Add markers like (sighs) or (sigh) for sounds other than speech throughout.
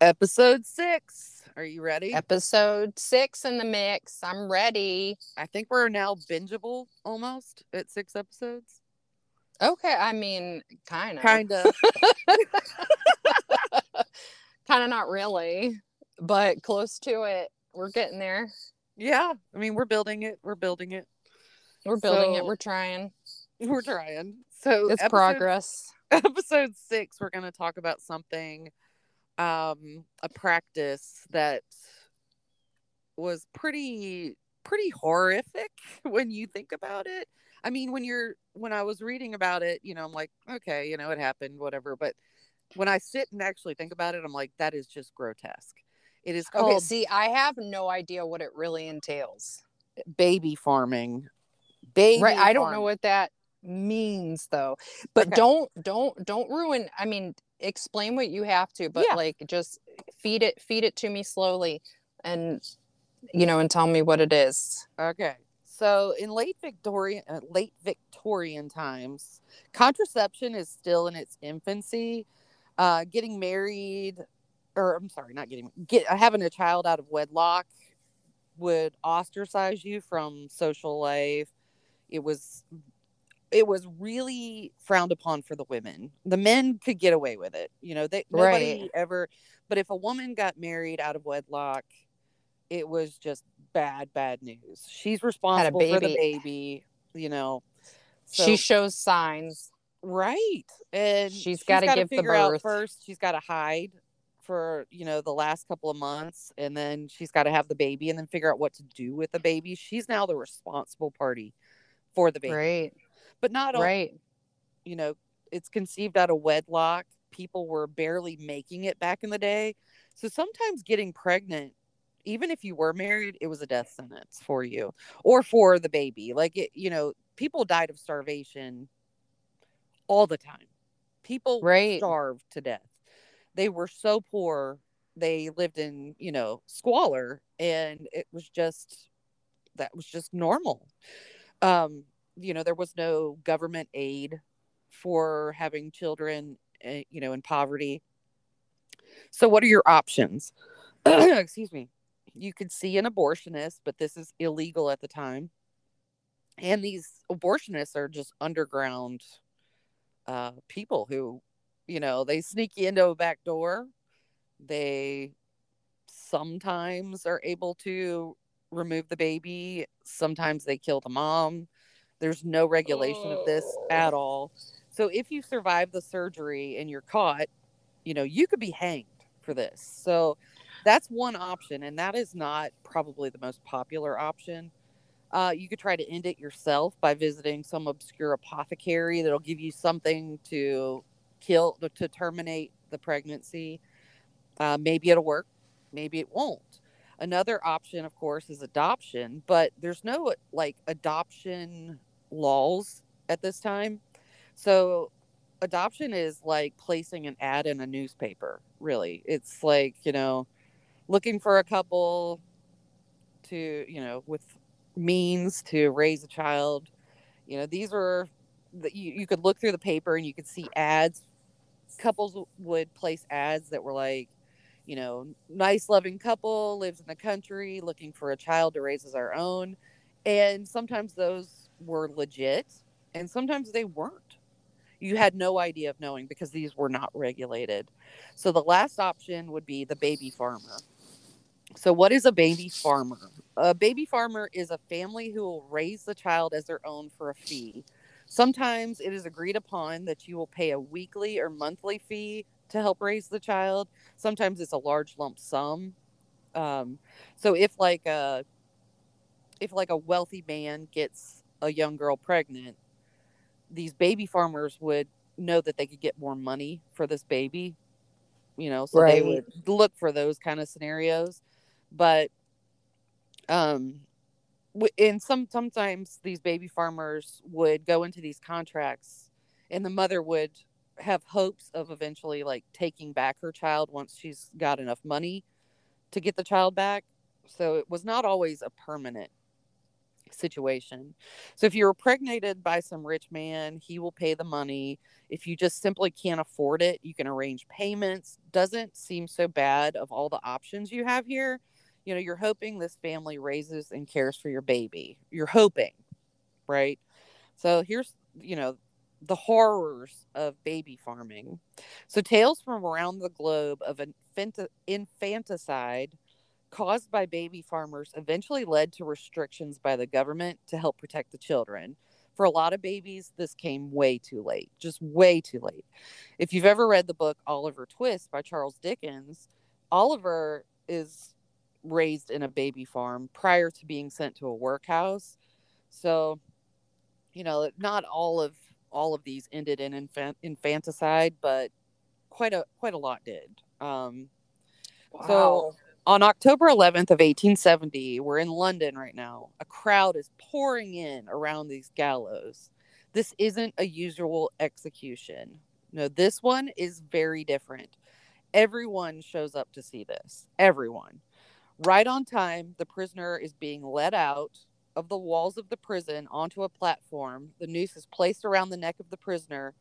Episode six. Are you ready? Episode six in the mix. I'm ready. I think we're now bingeable almost at six episodes. Okay, I mean, kind of, Kind of. (laughs) kind of not really, but close to it. We're getting there. yeah. I mean, we're building it. We're building it. We're building it. We're trying. (laughs) We're trying. So It's episode- progress. (laughs) Episode six, we're going to talk about something, um, a practice that was pretty pretty horrific (laughs) when you think about it. I mean, when you're when I was reading about it, you know, I'm like, okay, you know, it happened, whatever. But when I sit and actually think about it, I'm like, that is just grotesque. It is Okay, see, I have no idea what it really entails. baby farming. Baby right, I don't know what that means though. But Okay. don't don't don't ruin. I mean, explain what you have to, but Yeah. like just feed it feed it to me slowly, and you know, and tell me what it is. Okay. So in late Victorian uh, late Victorian times, contraception is still in its infancy. Uh, getting married, or I'm sorry, not getting get having a child out of wedlock would ostracize you from social life. It was it was really frowned upon for the women. The men could get away with it. You know, they nobody Right. ever but if a woman got married out of wedlock, it was just bad, bad news. She's responsible for the baby. you know. So, she shows signs. right. And She's gotta gotta give the birth. first. She's got to hide for, you know, the last couple of months and then she's got to have the baby and then figure out what to do with the baby. She's now the responsible party for the baby. Right, But not only right. you know, it's conceived out of wedlock. People were barely making it back in the day. So sometimes getting pregnant, even if you were married, it was a death sentence for you or for the baby. Like it, you know, people died of starvation all the time. People Right. starved to death. They were so poor, they lived in, you know, squalor and it was just that was just normal. Um, you know, there was no government aid for having children, uh, you know, in poverty. So, what are your options? (clears throat) Excuse me. You could see an abortionist, but this is illegal at the time. And these abortionists are just underground uh, people who, you know, they sneak you into a back door. They sometimes are able to remove the baby. Sometimes they kill the mom. There's no regulation of this at all. So if you survive the surgery and you're caught, you know, you could be hanged for this. So that's one option. And that is not probably the most popular option. Uh, you could try to end it yourself by visiting some obscure apothecary that'll give you something to kill, to terminate the pregnancy. Uh, maybe it'll work, maybe it won't. Another option, of course, is adoption, but there's no like adoption laws at this time. So adoption is like placing an ad in a newspaper, really. It's like, you know, looking for a couple to, you know, with means to raise a child. You know, these that you, you could look through the paper and you could see ads. Couples would place ads that were like, you know, nice loving couple lives in the country looking for a child to raise as our own. And sometimes those were legit and sometimes they weren't. You had no idea of knowing because these were not regulated. So the last option would be the baby farmer. So, what is a baby farmer? A baby farmer is a family who will raise the child as their own for a fee. Sometimes it is agreed upon that you will pay a weekly or monthly fee to help raise the child. Sometimes it's a large lump sum. Um, so if like a if like a wealthy man gets a young girl pregnant, these baby farmers would know that they could get more money for this baby. You know, so they would look for those kind of scenarios. But um and some sometimes these baby farmers would go into these contracts and the mother would have hopes of eventually like taking back her child once she's got enough money to get the child back so it was not always a permanent situation. So if you're impregnated by some rich man, he will pay the money. If you just simply can't afford it, you can arrange payments. Doesn't seem so bad of all the options you have here. You know, you're hoping this family raises and cares for your baby. You're hoping, right? So here's, you know, the horrors of baby farming. So tales from around the globe of infanticide caused by baby farmers eventually led to restrictions by the government to help protect the children. For a lot of babies, this came way too late, just way too late. If you've ever read the book Oliver Twist by Charles Dickens, Oliver is raised in a baby farm prior to being sent to a workhouse. So, you know, not all of all of these ended in infant, infanticide, but quite a quite a lot did. Um, wow. So on October 11th of 1870, we're in London right now. A crowd is pouring in around these gallows. This isn't a usual execution. No, this one is very different. Everyone shows up to see this. Everyone. Right on time, the prisoner is being led out of the walls of the prison onto a platform. The noose is placed around the neck of the prisoner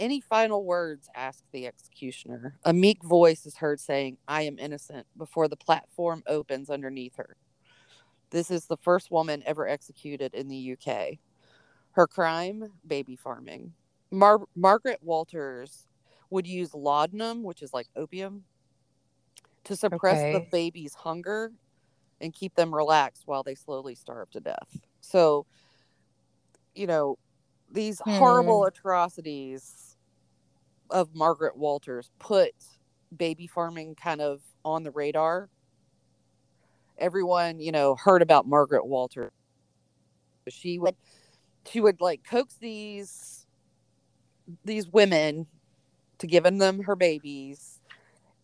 any final words? asked the executioner. A meek voice is heard saying, I am innocent, before the platform opens underneath her. This is the first woman ever executed in the UK. Her crime, baby farming. Mar- Margaret Walters would use laudanum, which is like opium, to suppress okay. the baby's hunger and keep them relaxed while they slowly starve to death. So, you know, these hmm. horrible atrocities of Margaret Walters put baby farming kind of on the radar. Everyone, you know, heard about Margaret Walters. She would she would like coax these these women to giving them her babies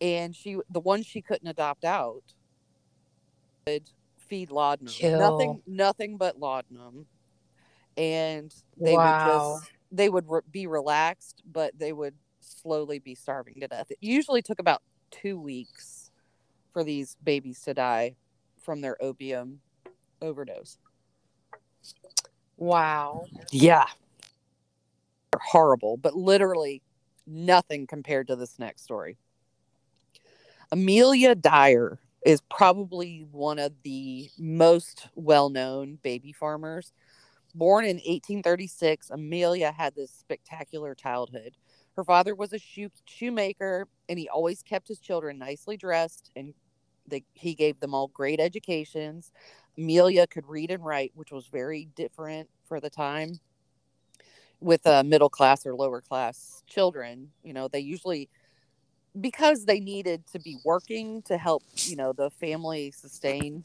and she the ones she couldn't adopt out would feed laudanum. Kill. Nothing nothing but laudanum. And they wow. would just they would re- be relaxed, but they would slowly be starving to death. It usually took about two weeks for these babies to die from their opium overdose. Wow. Yeah. They're horrible, but literally nothing compared to this next story. Amelia Dyer is probably one of the most well known baby farmers. Born in 1836, Amelia had this spectacular childhood. Her father was a shoe shoemaker, and he always kept his children nicely dressed, and they, he gave them all great educations. Amelia could read and write, which was very different for the time. With uh, middle class or lower class children, you know, they usually because they needed to be working to help, you know, the family sustain.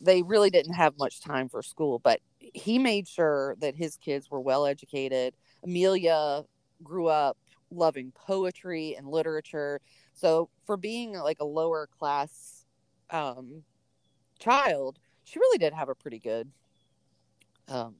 They really didn't have much time for school, but he made sure that his kids were well educated. Amelia grew up loving poetry and literature. So for being like a lower class um, child, she really did have a pretty good um,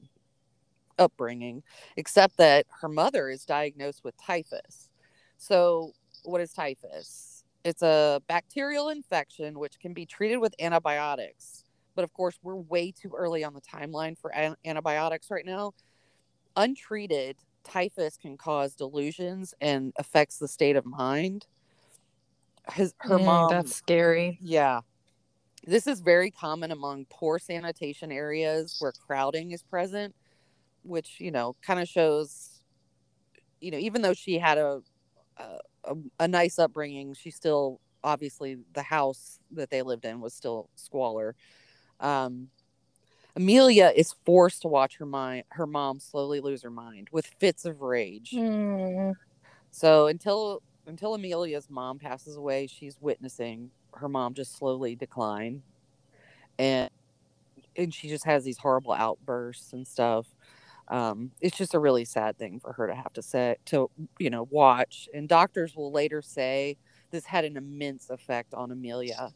upbringing, except that her mother is diagnosed with typhus. So, what is typhus? It's a bacterial infection which can be treated with antibiotics. But of course, we're way too early on the timeline for an- antibiotics right now. Untreated, typhus can cause delusions and affects the state of mind. His her mm, mom that's scary. Yeah. This is very common among poor sanitation areas where crowding is present, which, you know, kind of shows you know, even though she had a, a a nice upbringing, she still obviously the house that they lived in was still squalor. Um, Amelia is forced to watch her mind her mom slowly lose her mind with fits of rage. Mm. So until until Amelia's mom passes away, she's witnessing her mom just slowly decline. And and she just has these horrible outbursts and stuff. Um, it's just a really sad thing for her to have to say to you know watch. And doctors will later say this had an immense effect on Amelia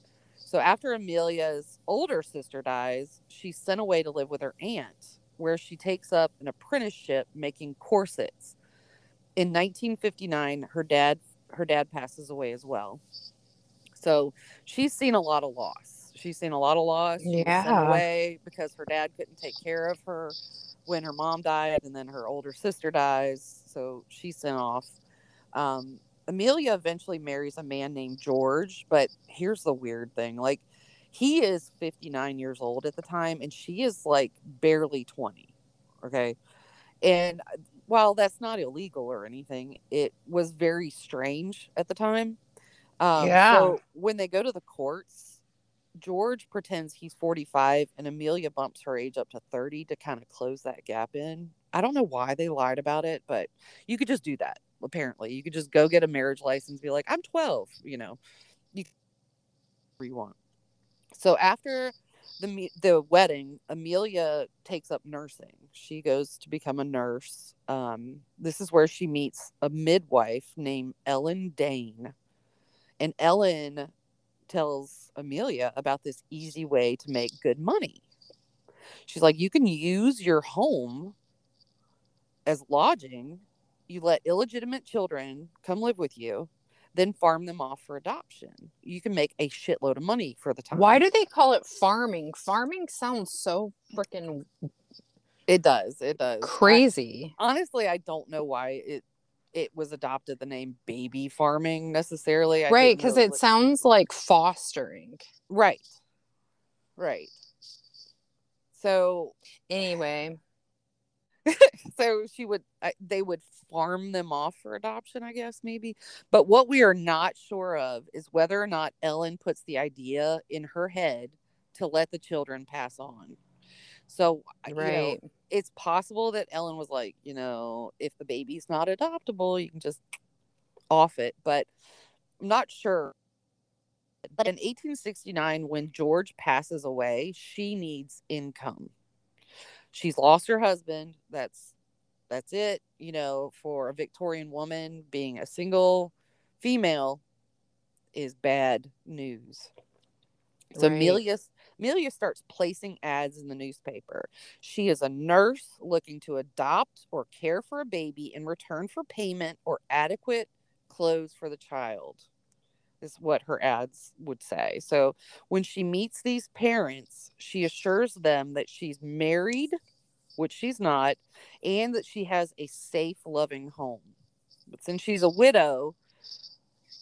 so after Amelia's older sister dies, she's sent away to live with her aunt, where she takes up an apprenticeship making corsets. In 1959, her dad her dad passes away as well. So she's seen a lot of loss. She's seen a lot of loss. Was sent away because her dad couldn't take care of her when her mom died, and then her older sister dies. So she's sent off. Um, Amelia eventually marries a man named George, but here's the weird thing: like, he is 59 years old at the time, and she is like barely 20. Okay, and uh, while that's not illegal or anything, it was very strange at the time. Um, Yeah. So when they go to the courts, George pretends he's 45 and Amelia bumps her age up to 30 to kind of close that gap in. I don't know why they lied about it, but you could just do that. Apparently, you could just go get a marriage license, be like, "I'm 12," you know, you you want. So after the the wedding, Amelia takes up nursing. She goes to become a nurse. Um, this is where she meets a midwife named Ellen Dane, and Ellen tells Amelia about this easy way to make good money. She's like, you can use your home as lodging. You let illegitimate children come live with you, then farm them off for adoption. You can make a shitload of money for the time. Why do they call it farming? Farming sounds so freaking it does? It does. I- crazy. honestly, I don't know why it it was adopted the name baby farming necessarily. I right, because it look- sounds like fostering. right, right. So Anyway, (laughs) so she would I- they would farm them off for adoption i guess maybe. But what we are not sure of is whether or not ellen puts the idea in her head to let the children pass on. So I- you know, right. it's possible that ellen was like you know if the baby's not adoptable you can just off it but i'm not sure. But in 1869 when george passes away she needs income she's lost her husband. That's that's it you know for a victorian woman being a single female is bad news. So Right. amelia amelia starts placing ads in the newspaper. She is a nurse looking to adopt or care for a baby in return for payment or adequate clothes for the child is what her ads would say so when she meets these parents she assures them that she's married which she's not, and that she has a safe, loving home. But since she's a widow,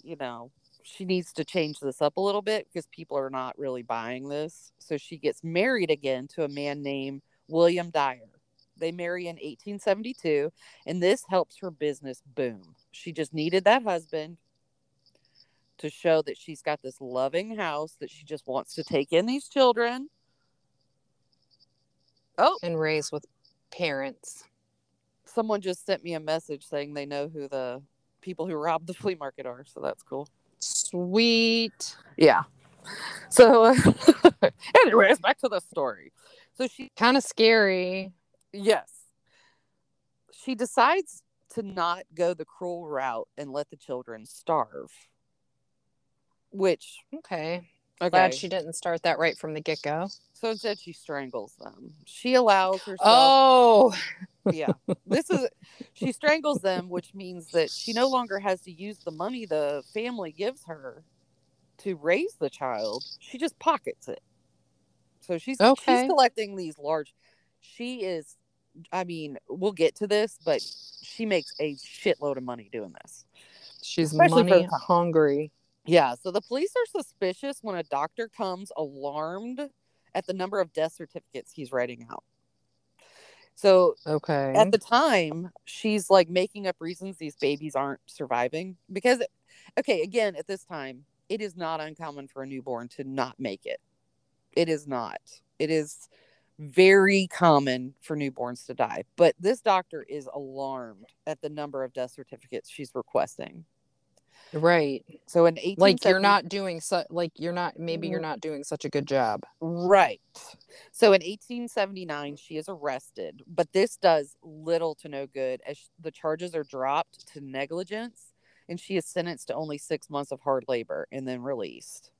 you know, she needs to change this up a little bit because people are not really buying this. So she gets married again to a man named William Dyer. They marry in 1872, and this helps her business boom. She just needed that husband to show that she's got this loving house that she just wants to take in these children. Oh, And raise with parents. someone just sent me a message saying they know who the people who robbed the flea market are, so that's cool. Sweet. Yeah. So, (laughs) anyways, back to the story. So she, Kind of scary. yes, she decides to not go the cruel route and let the children starve. Which, Okay. okay, Glad she didn't start that right from the get go. so instead she strangles them. She allows herself. Oh, (laughs) yeah this is she (laughs) strangles them which means that she no longer has to use the money the family gives her to raise the child she just pockets it so she's Okay. she's collecting these large she is i mean we'll get to this but she makes a shitload of money doing this she's Especially money hungry. Yeah so the police are suspicious when a doctor comes alarmed at the number of death certificates he's writing out. So Okay. at the time she's like making up reasons these babies aren't surviving because okay again at this time it is not uncommon for a newborn to not make it. It is not. It is very common for newborns to die but this doctor is alarmed at the number of death certificates she's requesting right. so in 18 Like you're not doing so like you're not maybe you're not doing such a good job. Right. So in 1879, she is arrested, but this does little to no good as the charges are dropped to negligence and she is sentenced to only six months of hard labor and then released.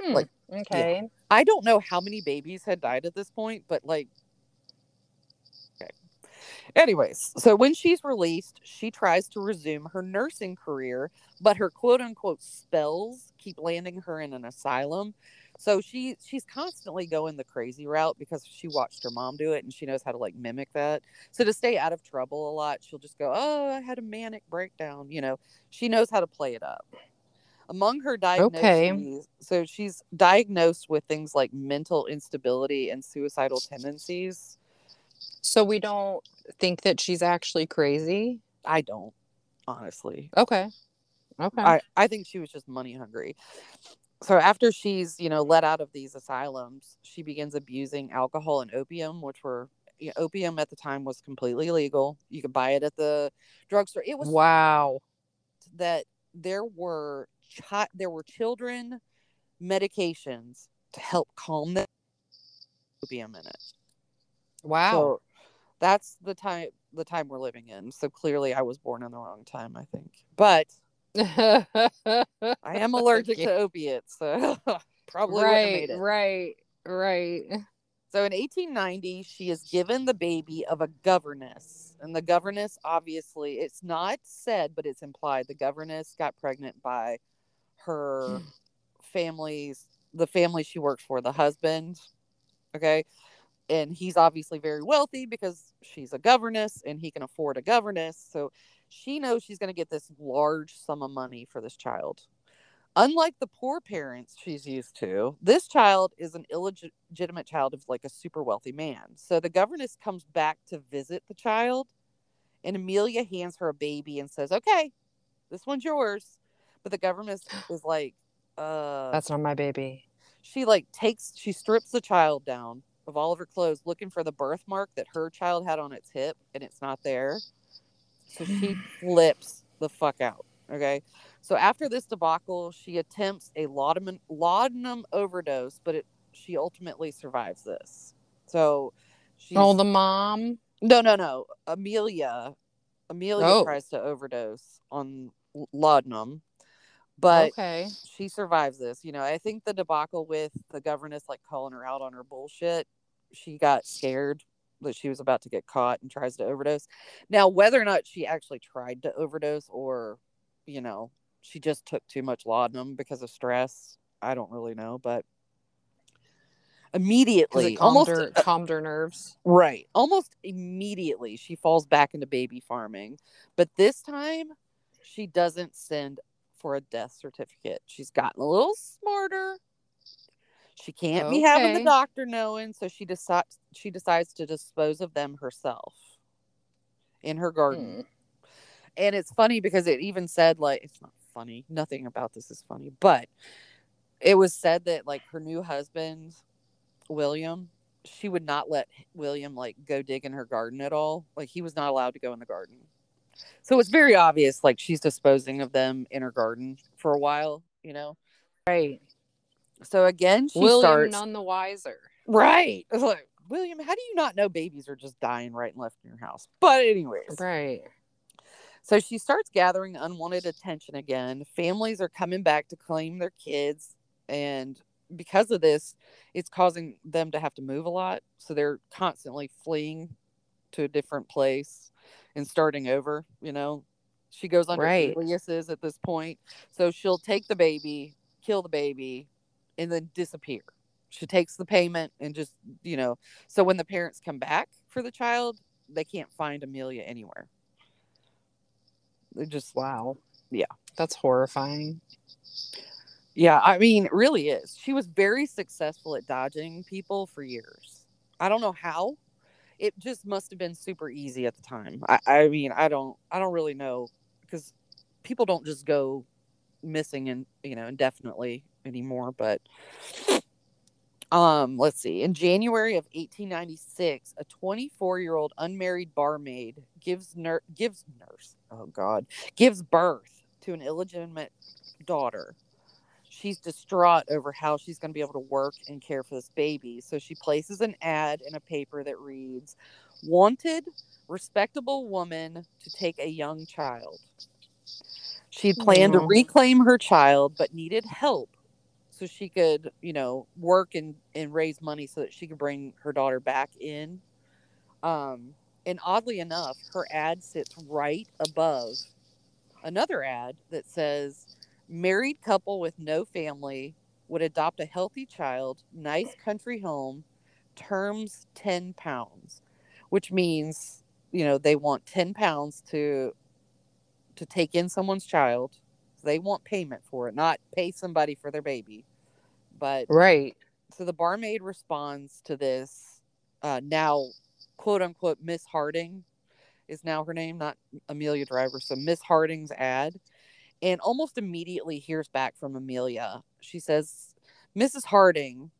Hmm. Like, okay. I don't know how many babies had died at this point, but like. Anyways, so when she's released, she tries to resume her nursing career, but her quote unquote spells keep landing her in an asylum. So she she's constantly going the crazy route because she watched her mom do it and she knows how to like mimic that. So to stay out of trouble a lot, she'll just go, "Oh, I had a manic breakdown." You know, she knows how to play it up. Among her diagnoses, Okay. so she's diagnosed with things like mental instability and suicidal tendencies. So we don't think that she's actually crazy. I don't, honestly. Okay. Okay. I, I think she was just money hungry. So after she's, you know, let out of these asylums, she begins abusing alcohol and opium, which were you know, opium at the time was completely legal. You could buy it at the drugstore. It was wow. that there were chi- there were children medications to help calm the opium in it. Wow. So that's the time the time we're living in. So clearly I was born in the wrong time, I think. But I am allergic to (laughs) opiates, so (laughs) probably wouldn't have made right, right, right. So in 1890, she is given the baby of a governess. And the governess, obviously, it's not said, but it's implied the governess got pregnant by her hmm. family's, the family she worked for, the husband. Okay. And he's obviously very wealthy because she's a governess and he can afford a governess. So she knows she's going to get this large sum of money for this child. Unlike the poor parents she's used to, this child is an illegitimate child of like a super wealthy man. So the governess comes back to visit the child, and Amelia hands her a baby and says, Okay, this one's yours. But the governess (gasps) is like, uh, That's not my baby. she like takes, she strips the child down of all of her clothes, looking for the birthmark that her child had on its hip, and it's not there. So she (sighs) flips the fuck out. Okay. So after this debacle, she attempts a laudanum, laudanum overdose, but it, she ultimately survives this. So she's Oh, the mom. no, no, no. Amelia, Amelia Oh. tries to overdose on laudanum, but okay. she survives this. You know, I think the debacle with the governess like calling her out on her bullshit, she got scared that she was about to get caught and tries to overdose. Now, whether or not she actually tried to overdose or, you know, she just took too much laudanum because of stress, I don't really know, but immediately, calmed almost her, uh, calmed her nerves. Right. Almost immediately, she falls back into baby farming. But this time, she doesn't send for a death certificate. She's gotten a little smarter. She can't be having the doctor knowing, so she decides she decides to dispose of them herself in her garden. Hmm. And it's funny because it even said like it's not funny. Nothing about this is funny, but it was said that like her new husband, William, she would not let William like go dig in her garden at all. Like he was not allowed to go in the garden. So it's very obvious like she's disposing of them in her garden for a while, you know. Right. So again, she William starts none the wiser. right. It's like William, how do you not know babies are just dying right and left in your house? But anyways, Right. So she starts gathering unwanted attention again. Families are coming back to claim their kids. And because of this, it's causing them to have to move a lot. So they're constantly fleeing to a different place and starting over, you know. She goes under Right. aliases at this point. So she'll take the baby, kill the baby, and then disappear. She takes the payment and just, you know, so when the parents come back for the child, they can't find Amelia anywhere. They just Wow. Yeah. That's horrifying. Yeah, I mean, it really is. She was very successful at dodging people for years. I don't know how. It just must have been super easy at the time. I, I mean, I don't, I don't really know because people don't just go missing and you know indefinitely anymore. But um, let's see. In January of 1896, a 24 year old unmarried barmaid gives nur- gives nurse. Oh God, gives birth to an illegitimate daughter she's distraught over how she's going to be able to work and care for this baby. So she places an ad in a paper that reads Wanted, respectable woman to take a young child. She'd planned to reclaim her child, but needed help so she could, you know, work and, and raise money so that she could bring her daughter back in. Um, and oddly enough, her ad sits right above another ad that says married couple with no family would adopt a healthy child, nice country home, terms 10 pounds, which means, you know, they want 10 pounds to to take in someone's child. They want payment for it, not pay somebody for their baby. But Right. so the barmaid responds to this uh, now quote unquote miss harding is now her name not amelia Dyer so miss harding's ad and almost immediately hears back from amelia she says mrs harding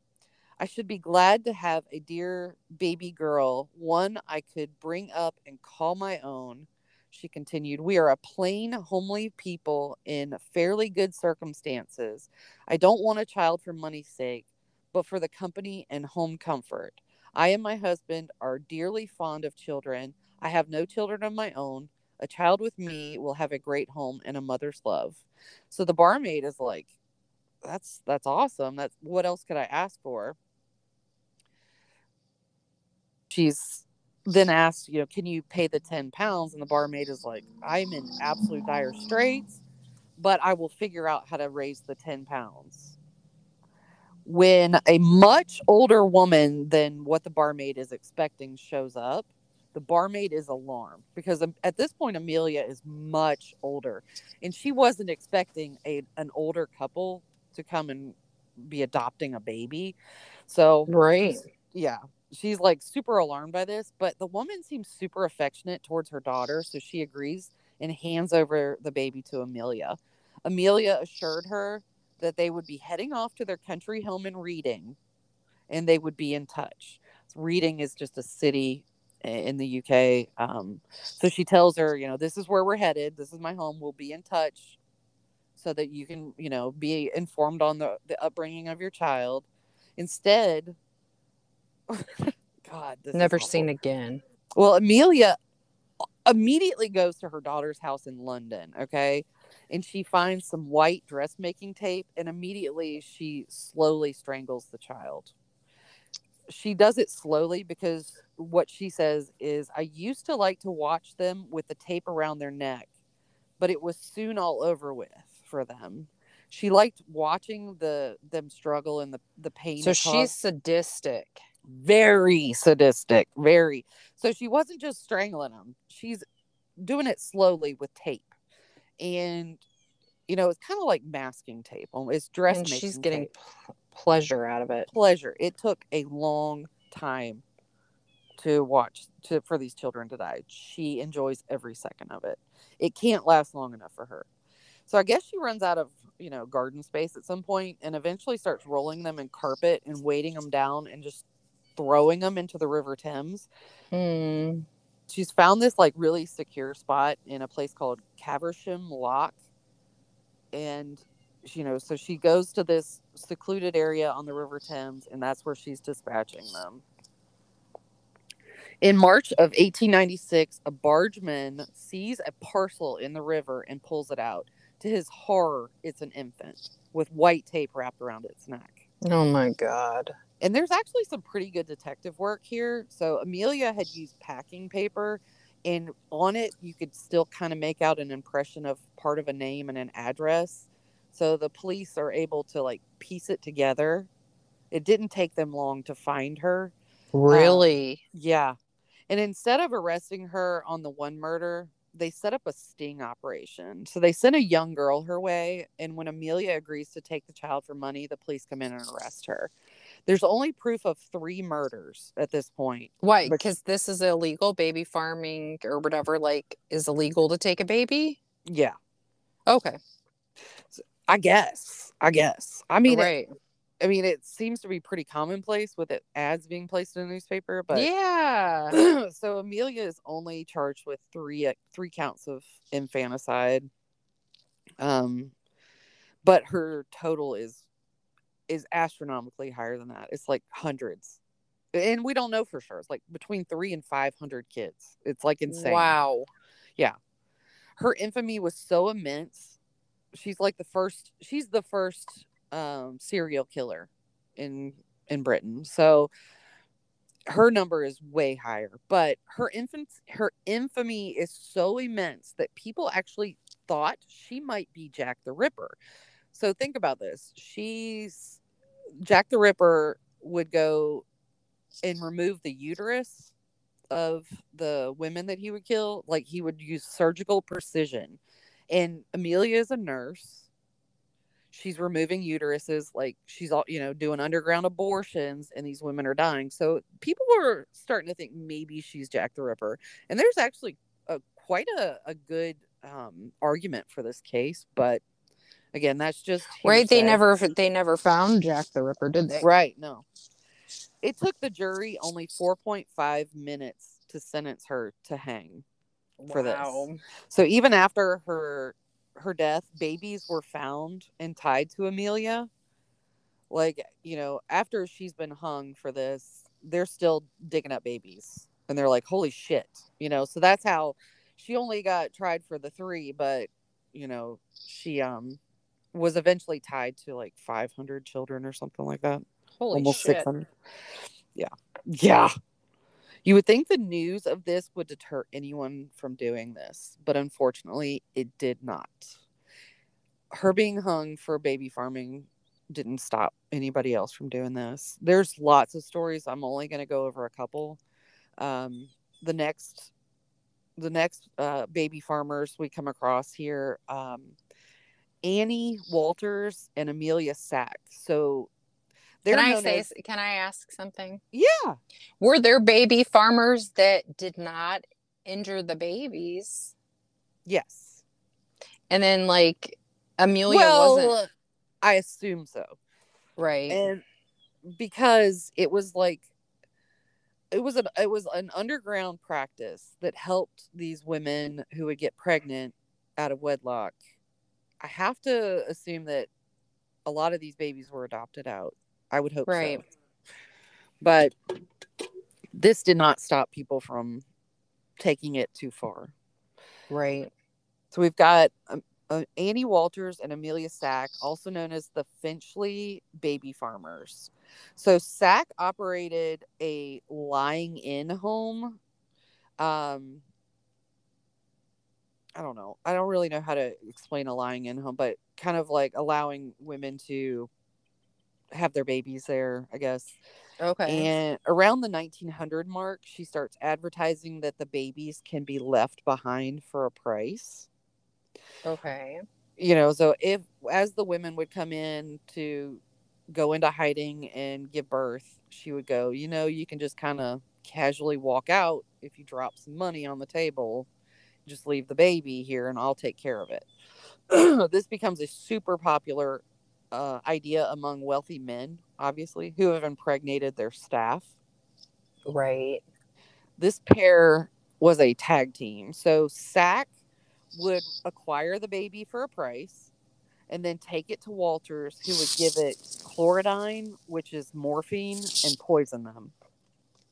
i should be glad to have a dear baby girl one i could bring up and call my own she continued we are a plain homely people in fairly good circumstances i don't want a child for money's sake but for the company and home comfort. I and my husband are dearly fond of children. I have no children of my own. A child with me will have a great home and a mother's love. So the barmaid is like, that's that's awesome. That's what else could I ask for? She's then asked, you know, can you pay the 10 pounds? And the barmaid is like, I'm in absolute dire straits, but I will figure out how to raise the 10 pounds when a much older woman than what the barmaid is expecting shows up, the barmaid is alarmed because um, at this point Amelia is much older and she wasn't expecting a an older couple to come and be adopting a baby. So Right. yeah, she's like super alarmed by this, but the woman seems super affectionate towards her daughter, so she agrees and hands over the baby to Amelia. Amelia assured her that they would be heading off to their country home in Reading and they would be in touch. Reading is just a city in the UK. Um, so she tells her, you know, this is where we're headed. This is my home. We'll be in touch so that you can, you know, be informed on the, the upbringing of your child. Instead, (laughs) God, this Never seen again. Well, Amelia immediately goes to her daughter's house in London, okay? And she finds some white dressmaking tape and immediately she slowly strangles the child. She does it slowly because what she says is I used to like to watch them with the tape around their neck, but it was soon all over with for them. She liked watching the them struggle and the the pain. So she's sadistic. Very sadistic very so she wasn't just strangling him she's doing it slowly with tape. And you know it's kind of like masking tape it's And she's getting p- pleasure out of it. pleasure. It took a long time to watch to for these children to die. She enjoys every second of it. It can't last long enough for her. So i guess she runs out of you know garden space at some point and eventually starts rolling them in carpet and weighting them down and just throwing them into the river thames Hmm. she's found this like really secure spot in a place called Caversham Lock. And you know, so she goes to this secluded area on the River Thames, and that's where she's dispatching them. In March of 1896, a bargeman sees a parcel in the river and pulls it out. To his horror, it's an infant with white tape wrapped around its neck Oh my god. And there's actually some pretty good detective work here. So Amelia had used packing paper, and on it you could still kind of make out an impression of part of a name and an address. So the police are able to like piece it together. It didn't take them long to find her. Um, really? Yeah. And instead of arresting her on the one murder, they set up a sting operation. So they sent a young girl her way. And when Amelia agrees to take the child for money, the police come in and arrest her. There's only proof of three murders at this point. Why? Because this is illegal. Baby farming or whatever, like, is illegal to take a baby. Yeah. Okay. I guess. I guess. I mean, it, right. I mean, it seems to be pretty commonplace with it ads being placed in the newspaper, but yeah. (clears throat) so Amelia is only charged with three uh, three counts of infanticide. Um, but her total is is astronomically higher than that. It's like hundreds, and we don't know for sure. It's like between three and five hundred kids. It's like insane. Wow. Yeah. Her infamy was so immense. She's like the first. She's the first um, serial killer in in Britain. So her number is way higher, but her infant her infamy is so immense that people actually thought she might be Jack the Ripper. So think about this. She's Jack the Ripper would go and remove the uterus of the women that he would kill. Like he would use surgical precision. And Amelia is a nurse. She's removing uteruses, like she's all you know, doing underground abortions, and these women are dying. So people were starting to think maybe she's Jack the Ripper. And there's actually a quite a, a good um argument for this case, but again, that's just Right. They never they never found Jack the Ripper, did they? Right. No. It took the jury only 4.5 minutes to sentence her to hang. for this. So even after her her death, babies were found and tied to Amelia. Like, you know, after she's been hung for this, they're still digging up babies. And they're like, "Holy shit." You know, so that's how she only got tried for the 3, but you know, she um was eventually tied to like 500 children or something like that. Holy almost shit. 600 yeah. Yeah. You would think the news of this would deter anyone from doing this but unfortunately it did not. Her being hung for baby farming didn't stop anybody else from doing this. There's lots of stories. I'm only going to go over a couple. Um, the next the next uh, baby farmers we come across here um, annie walters and amelia sack so Can I say as- can I ask something? yeah Were there baby farmers that did not injure the babies? Yes. And then like Amelia well, wasn't I assume so. right. And because it was like it was an it was an underground practice that helped these women who would get pregnant out of wedlock. I have to assume that a lot of these babies were adopted out. I would hope Right. so. But this did not stop people from taking it too far. right. So we've got um, uh, Annie Walters and Amelia Sack, also known as the Finchley Baby Farmers. So Sack operated a lying in home. Um, I don't know. I don't really know how to explain a lying in home, but kind of like allowing women to have their babies there, I guess. Okay. And around the 1900 mark, she starts advertising that the babies can be left behind for a price okay. you know so if as the women would come in to go into hiding and give birth she would go you know you can just kind of casually walk out if you drop some money on the table just leave the baby here and i'll take care of it (clears throat) this becomes a super popular uh, idea among wealthy men obviously who have impregnated their staff Right. this pair was a tag team. So Sack would acquire the baby for a price and then take it to Walters, who would give it chlorodyne, which is morphine, and poison them.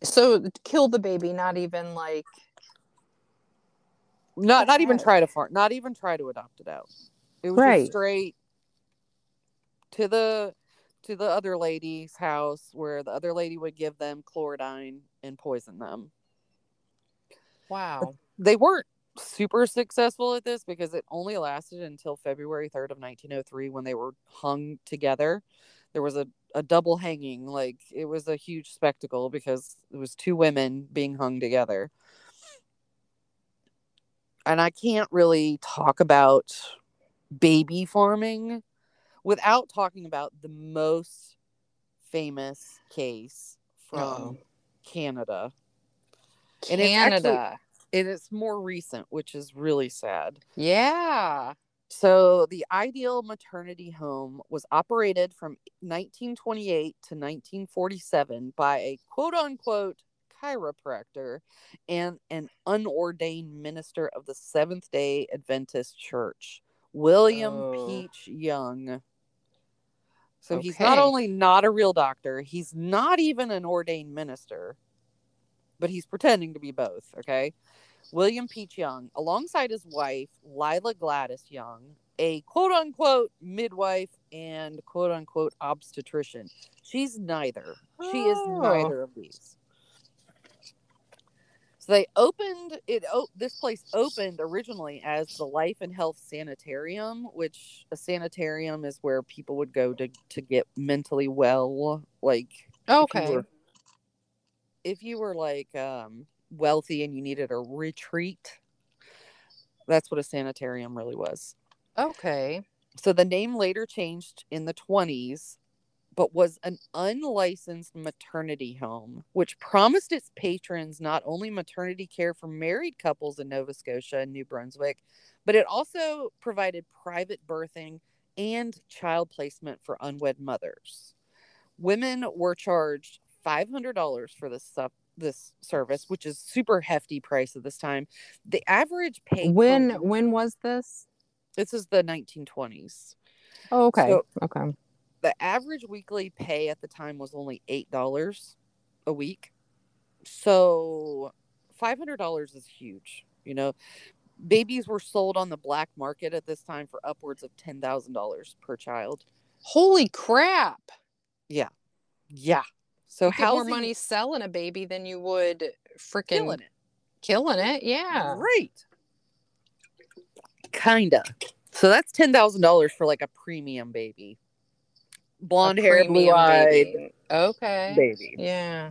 So kill the baby, not even like Not not even try to farm, not even try to adopt it out. It was Right. straight to the to the other lady's house where the other lady would give them chlorodyne and poison them. wow. they weren't super successful at this because it only lasted until February 3rd of 1903 when they were hung together. There was a, a double hanging. Like it was a huge spectacle because it was two women being hung together. And I can't really talk about baby farming without talking about the most famous case from Uh-oh. Canada. And it's actually- Canada. and it's more recent, which is really sad. yeah. So, the ideal maternity home was operated from 1928 to 1947 by a quote unquote chiropractor and an unordained minister of the Seventh day Adventist Church, William Oh. Peach Young. So, he's not only not a real doctor, he's not even an ordained minister, but he's pretending to be both. Okay. William Peach Young, alongside his wife, Lila Gladys Young, a quote unquote midwife and quote unquote obstetrician. She's neither. She is Oh. neither of these. So they opened it. Oh, this place opened originally as the Life and Health Sanitarium, which a sanitarium is where people would go to to get mentally well. Like, if you Okay. were, if you were like um, wealthy and you needed a retreat, that's what a sanitarium really was. Okay. So the name later changed in the 20s, but was an unlicensed maternity home, which promised its patrons not only maternity care for married couples in Nova Scotia and New Brunswick, but it also provided private birthing and child placement for unwed mothers. Women were charged $500 for this this service, which is super hefty price at this time. The average pay When when was this? this is the 1920s. Oh, okay. So- okay. The average weekly pay at the time was only eight dollars a week so five hundred dollars is huge you know babies were sold on the black market at this time for upwards of ten thousand dollars per child Holy crap. yeah Yeah. so get more money selling a baby than you would freaking killing it killing it. Yeah. right kinda so that's ten thousand dollars for like a premium baby blonde hair blue eyed. Okay. baby Yeah.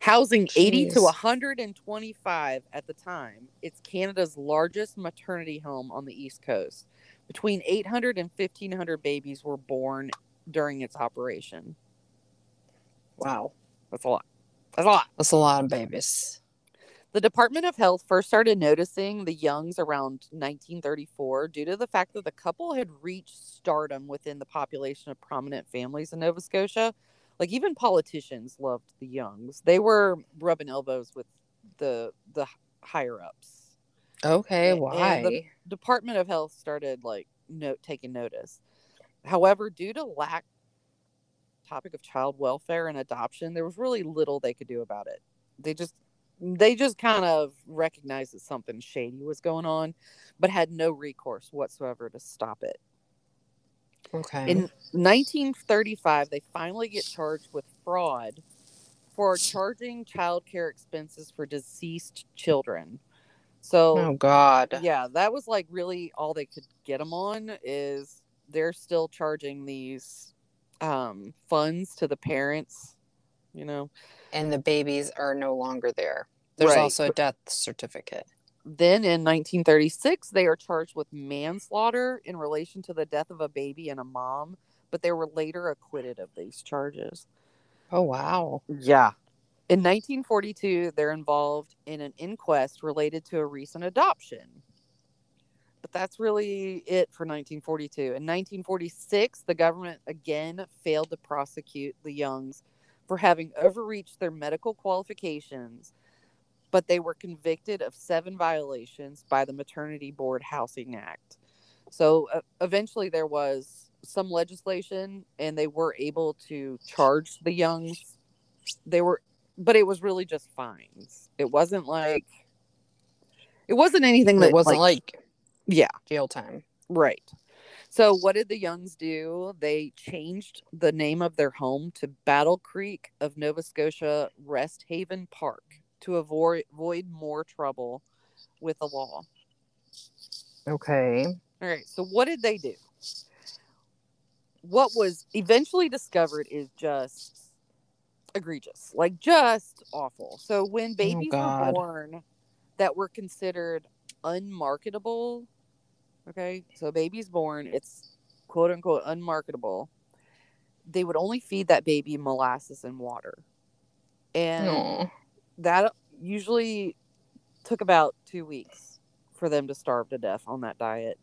Housing 80 to 125 at the time, it's Canada's largest maternity home on the East Coast. Between 800 and 1500 babies were born during its operation. Wow. That's a lot. That's a lot. That's a lot of babies. The Department of Health first started noticing the Youngs around 1934 due to the fact that the couple had reached stardom within the population of prominent families in Nova Scotia. Like even politicians loved the Youngs. They were rubbing elbows with the the higher ups. Okay. And- Why? and the- Department of Health started like note taking notice. However, due to lack topic of child welfare and adoption, there was really little they could do about it. They just they just kind of recognized that something shady was going on, but had no recourse whatsoever to stop it. okay. In 1935, they finally get charged with fraud for charging childcare expenses for deceased children. So oh God. yeah that was like really all they could get them on is they're still charging these um funds to the parents you know And the babies are no longer there. There's Right. also a death certificate. then in 1936 they are charged with manslaughter in relation to the death of a baby and a mom but they were later acquitted of these charges Oh wow. yeah in 1942 they're involved in an inquest related to a recent adoption but that's really it for 1942 in 1946 the government again failed to prosecute the youngs for having overreached their medical qualifications but they were convicted of seven violations by the maternity board housing act so uh, eventually there was some legislation and they were able to charge the youngs they were but it was really just fines it wasn't like it wasn't anything that It wasn't like, yeah jail time. Right. So what did the Youngs do? They changed the name of their home to Battle Creek of Nova Scotia Rest Haven Park to avoid avoid more trouble with the law. Okay. All right. So what did they do? What was eventually discovered is just egregious, like just awful. So when oh, babies were born that were considered unmarketable, okay, so baby's born, it's quote unquote unmarketable. They would only feed that baby molasses and water, and Aw. that usually took about two weeks for them to starve to death on that diet.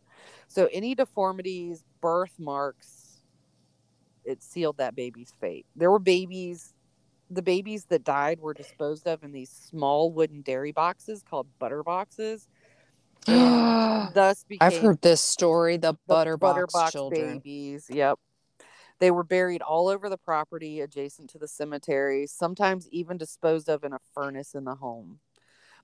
So any deformities, birthmarks, it sealed that baby's fate. There were babies, the babies that died were disposed of in these small wooden dairy boxes called butter boxes. (gasps) thus became I've heard this story. The, the butterbox, children. babies. Yep. They were buried all over the property adjacent to the cemetery, sometimes even disposed of in a furnace in the home.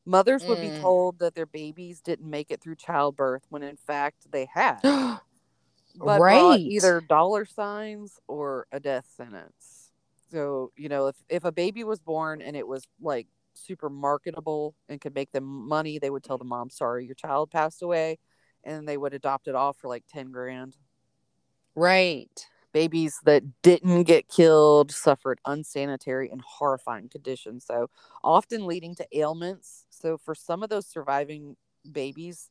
Mothers would be Mm. told that their babies didn't make it through childbirth when in fact they had, (gasps) but right. either dollar signs or a death sentence. So, you know, if, if a baby was born and it was like super marketable and could make them money, they would tell the mm-hmm. mom, "Sorry, your child passed away," and they would adopt it off for like ten grand. Right. Babies that didn't get killed suffered unsanitary and horrifying conditions, so often leading to ailments. So for some of those surviving babies,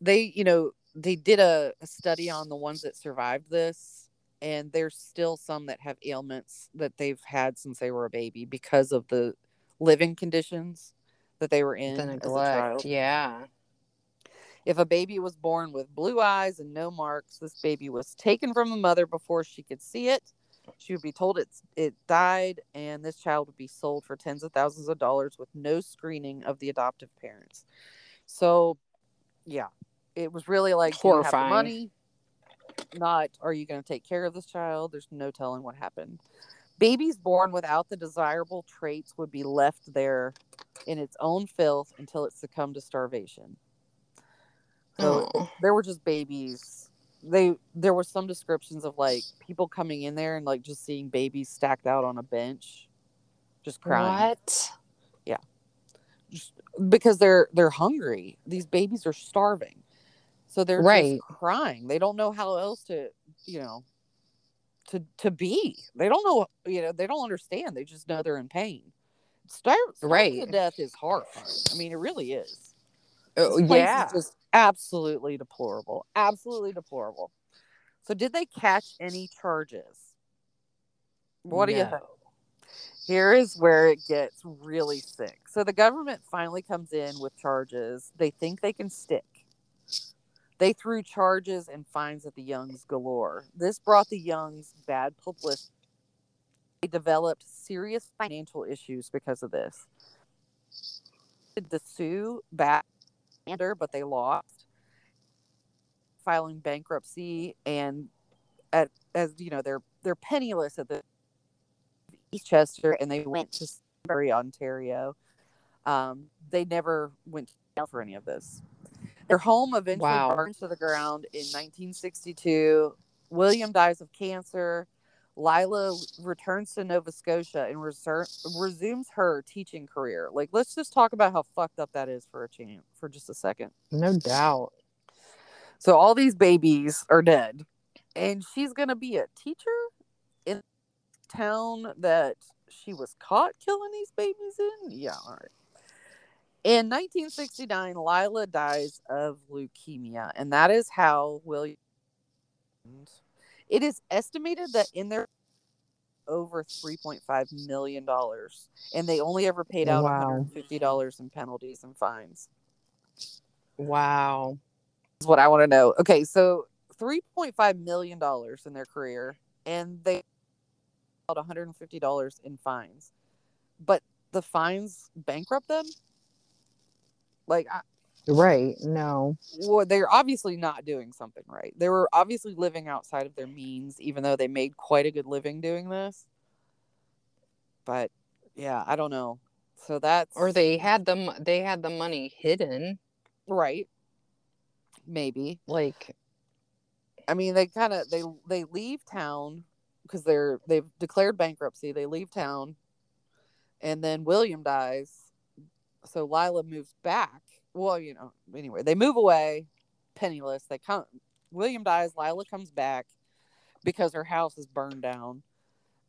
they, you know, they did a, a study on the ones that survived this, and there's still some that have ailments that they've had since they were a baby because of the living conditions that they were in The as a neglect. child. Yeah. If a baby was born with blue eyes and no marks, this baby was taken from the mother before she could see it. She would be told it's it died, and this child would be sold for tens of thousands of dollars with no screening of the adoptive parents. So, yeah, it was really like do you have the Horrifying. money. Not are you going to take care of this child? There's no telling what happened. Babies born without the desirable traits would be left there in its own filth until it succumbed to starvation. So Oh. there were just babies. They there were some descriptions of like people coming in there and like just seeing babies stacked out on a bench, just crying, What? Yeah, just because they're they're hungry. These babies are starving, so they're Right. just crying. They don't know how else to you know to to be. They don't know you know they don't understand. They just know they're in pain. Starve, starving to Right. death is horrifying. I mean, it really is. Oh, place is yeah. just absolutely deplorable. Absolutely deplorable. So, did they catch any charges? What do you think? Here is where it gets really sick. So, the government finally comes in with charges they think they can stick. They threw charges and fines at the Youngs galore. This brought the Youngs bad publicity. They developed serious financial issues because of this. The sue back but they lost, filing bankruptcy, and at as you know they're they're penniless at the Eastchester, and they went to Surrey, Ontario. Um, they never went to jail for any of this. Their home eventually Wow. burned to the ground in 1962. William dies of cancer. Lila returns to Nova Scotia and reser- resumes her teaching career. Like, let's just talk about how fucked up that is for a chance for just a second. No doubt. So all these babies are dead, and she's gonna be a teacher in town that she was caught killing these babies in. Yeah, all right. In 1969, Lila dies of leukemia, and that is how William. It is estimated that in their over 3.5 million dollars, and they only ever paid out Wow. 150 dollars in penalties and fines. Wow. is what I want to know. Okay, so three point five million dollars in their career, and they about one hundred and fifty dollars in fines, but the fines bankrupt them. Like, I, Right. No. well, they're obviously not doing something right. They were obviously living outside of their means, even though they made quite a good living doing this. But yeah, I don't know. So that's Or they had them they had the money hidden. right. Maybe Like I mean, they kind of they they leave town because they're they've declared bankruptcy. They leave town, and then William dies, so Lila moves back. Well, you know, anyway, they move away, penniless. They come. William dies. Lila comes back because her house is burned down.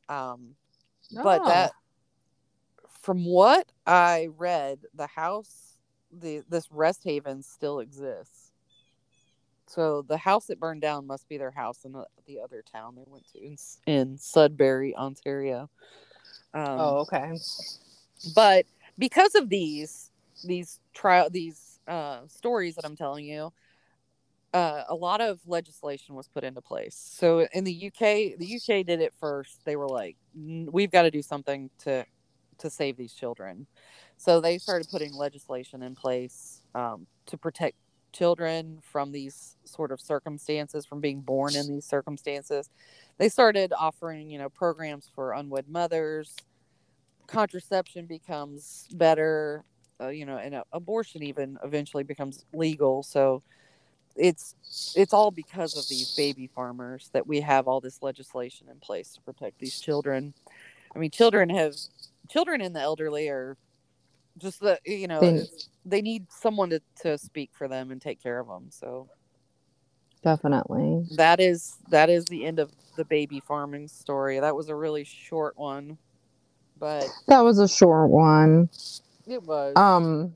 Um, but Oh. that, from what I read, the house, the this rest haven still exists. So the house that burned down must be their house in the, the other town they went to in, in Sudbury, Ontario. Um, Oh, okay. but because of these these trial these uh, stories that I'm telling you, uh, a lot of legislation was put into place. So in the UK, the UK did it first. They were like, "We've got to do something to to save these children." So they started putting legislation in place um, to protect children from these sort of circumstances, from being born in these circumstances. They started offering, you know, programs for unwed mothers. Contraception becomes better, uh, you know, and uh, abortion even eventually becomes legal. So it's it's all because of these baby farmers that we have all this legislation in place to protect these children. I mean, children have children and the elderly are just the you know They- they need someone to, to speak for them and take care of them so Definitely. that is that is the end of the baby farming story that was a really short one but That was a short one. it was. Um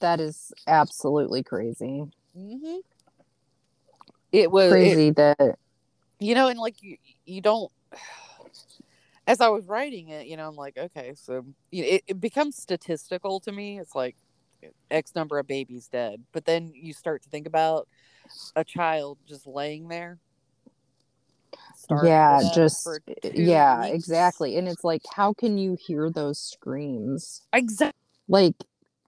that is absolutely crazy. hmm it was it- Crazy that you know and like you you don't (sighs) as i was writing it you know i'm like okay so you know, it, it becomes statistical to me. It's like x number of babies dead. But then you start to think about a child just laying there starving to yeah, just yeah, weeks. exactly. And it's like how can you hear those screams? exactly Like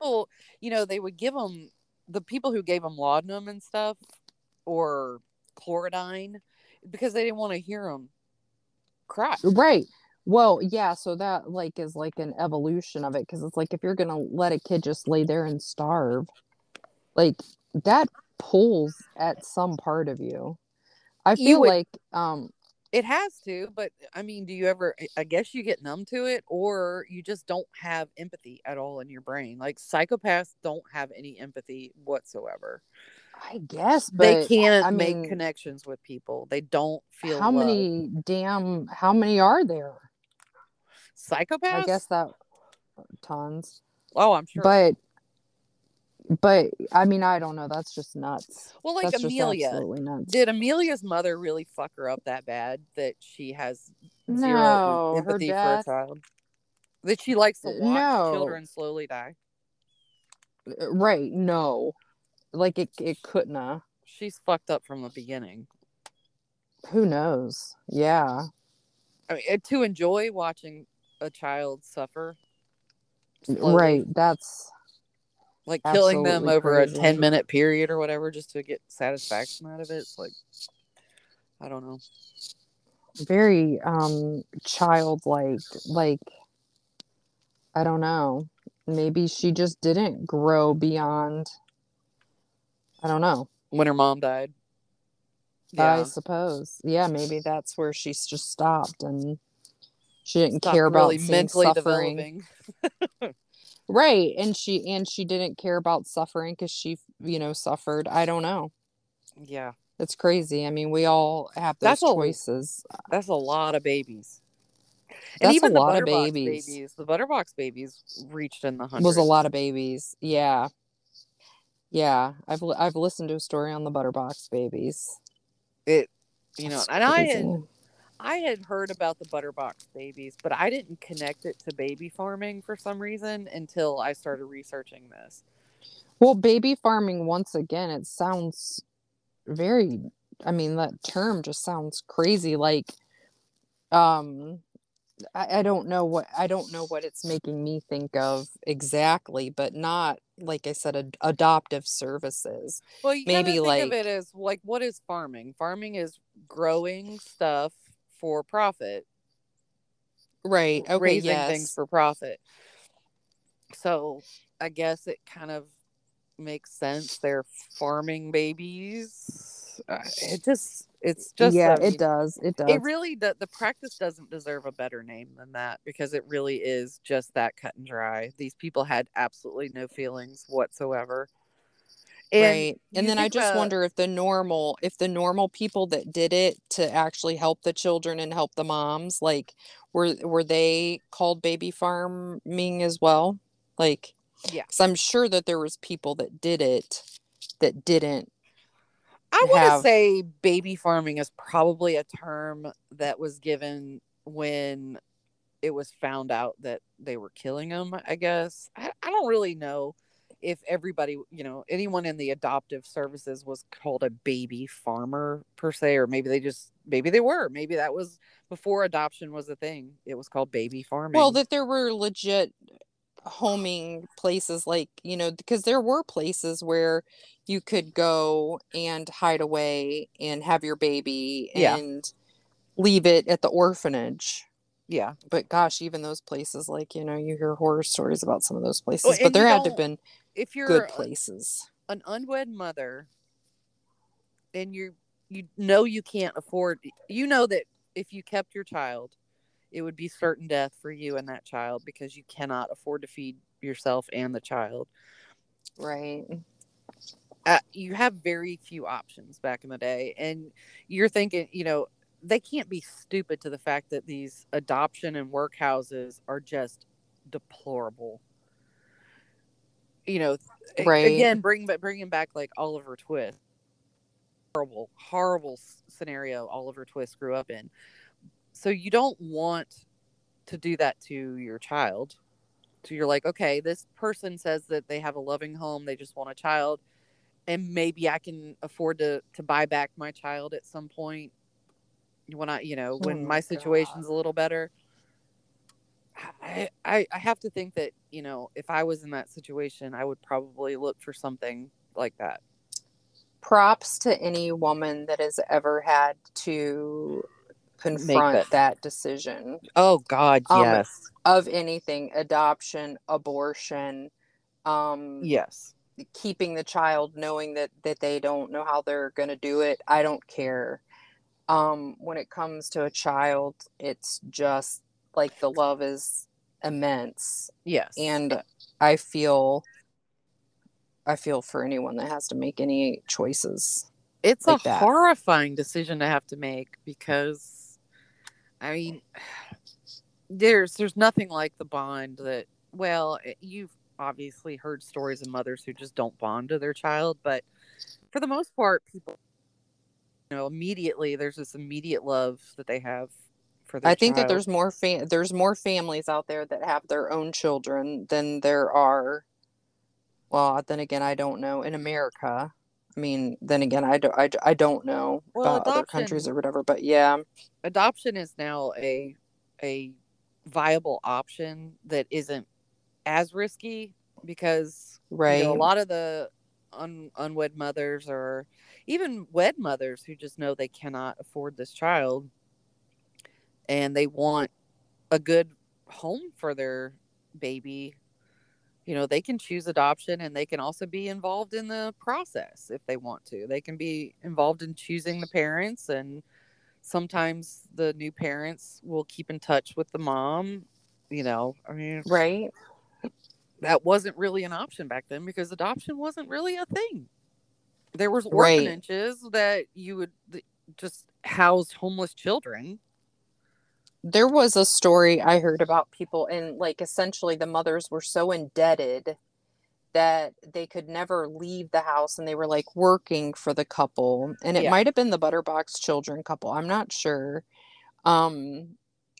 well you know they would give them the people who gave them laudanum and stuff or chlorodyne because they didn't want to hear them cry right. Well, yeah, so that like is like an evolution of it because it's like if you're gonna let a kid just lay there and starve, like that pulls at some part of you. I You feel would- like um It has to, but uh, I mean, do you ever? I- guess you get numb to it, or you just don't have empathy at all in your brain. Like psychopaths don't have any empathy whatsoever. I guess but they can't I make mean, connections with people. They don't feel how love. many damn how many are there? psychopaths? I guess that uh, tons. Oh, I'm sure. But but I mean I don't know, that's just nuts. well, like that's Amelia, absolutely nuts. did Amelia's mother really fuck her up that bad that she has zero No, empathy for a child? That she likes to watch No. children slowly die. Uh, right, no. Like it it couldn't have. She's fucked up from the beginning. Who knows? Yeah. I mean, to enjoy watching a child suffer, slowly, Right. That's like killing them Absolutely over a 10 minute period or whatever just to get satisfaction out of it. It's like, I don't know. very um childlike like I don't know. Maybe she just didn't grow beyond I don't know. When her mom died. yeah. I suppose. Yeah, maybe that's where she's just stopped and she didn't Stopped care about really mentally suffering. developing. (laughs) Right. And she and she didn't care about suffering because she, you know, suffered. I don't know. Yeah. It's crazy. I mean, we all have those That's a- choices. That's a lot of babies. That's a even the lot of Butterbox babies. The Butterbox babies reached in the hundreds. was a lot of babies. Yeah. Yeah, I've I've listened to a story on the Butterbox babies. It, you know, It's and I had crazy. I had heard about the Butterbox babies, but I didn't connect it to baby farming for some reason until I started researching this. Well, baby farming once again, it sounds very I mean, that term just sounds crazy like um I, I don't know what I don't know what it's making me think of exactly, but not like I said, ad- adoptive services. Well, you Maybe, maybe think of like- it as like what is farming? Farming is growing stuff for profit, Right. Okay. raising yes. things for profit. So I guess it kind of makes sense. They're farming babies. Uh, It just, it's just, yeah, I mean, it does. It does. It really, the, the practice doesn't deserve a better name than that because it really is just that cut and dry. These people had absolutely no feelings whatsoever. And right and then i just about- wonder if the normal if the normal people that did it to actually help the children and help the moms like were were they called baby farming as well like Yeah. because i'm sure that there was people that did it that didn't I want to have- say baby farming is probably a term that was given when it was found out that they were killing them. I guess I, I don't really know if everybody, you know, anyone in the adoptive services was called a baby farmer per se, or maybe they just maybe they were. Maybe that was before adoption was a thing. It was called baby farming. well that there were legit homing places like you know because there were places where you could go and hide away and have your baby Yeah. and leave it at the orphanage yeah, but gosh, even those places, like you know, you hear horror stories about some of those oh, places, and but there had to have been if you're good a- places. an unwed mother and you you know you can't afford you know that if you kept your child it would be certain death for you and that child because you cannot afford to feed yourself and the child. Right. Uh, you have very few options back in the day. And you're thinking, you know, they can't be stupid to the fact that these adoption and workhouses are just deplorable. You know, Right. again, bring but bringing back like Oliver Twist, horrible, horrible scenario Oliver Twist grew up in. So you don't want to do that to your child. So you're like, okay, this person says that they have a loving home, they just want a child, and maybe I can afford to to buy back my child at some point when I, you know, when Oh my my situation's a little better. I, I I have to think that you know if I was in that situation, I would probably look for something like that. Props to any woman that has ever had to confront that- that decision. Oh God, Um, yes, of anything adoption, abortion, um, yes, keeping the child knowing that that they don't know how they're going to do it i don't care. Um when it comes to a child it's just like the love is immense yes, and i feel i feel for anyone that has to make any choices it's like a that. horrifying decision to have to make because, I mean, there's there's nothing like the bond that. Well, eh, you've obviously heard stories of mothers who just don't bond to their child, but for the most part, people, you know, immediately there's this immediate love that they have for their i think that there's more fa- there's more families out there that have their own children than there are well then again i don't know in america. I mean then again i don't i, I don't know Well, about other countries or whatever but yeah. adoption is now a a viable option that isn't as risky because right you know, a lot of the un, unwed mothers or even wed mothers who just know they cannot afford this child and they want a good home for their baby you know they can choose adoption and they can also be involved in the process if they want to they can be involved in choosing the parents and sometimes the new parents will keep in touch with the mom you know i mean right that wasn't really an option back then because adoption wasn't really a thing. There was Right. orphanages that you would just house homeless children. There was a story i heard about people and like essentially the mothers were so indebted that they could never leave the house and they were like working for the couple and it Yeah. might have been the butterbox children couple i'm not sure um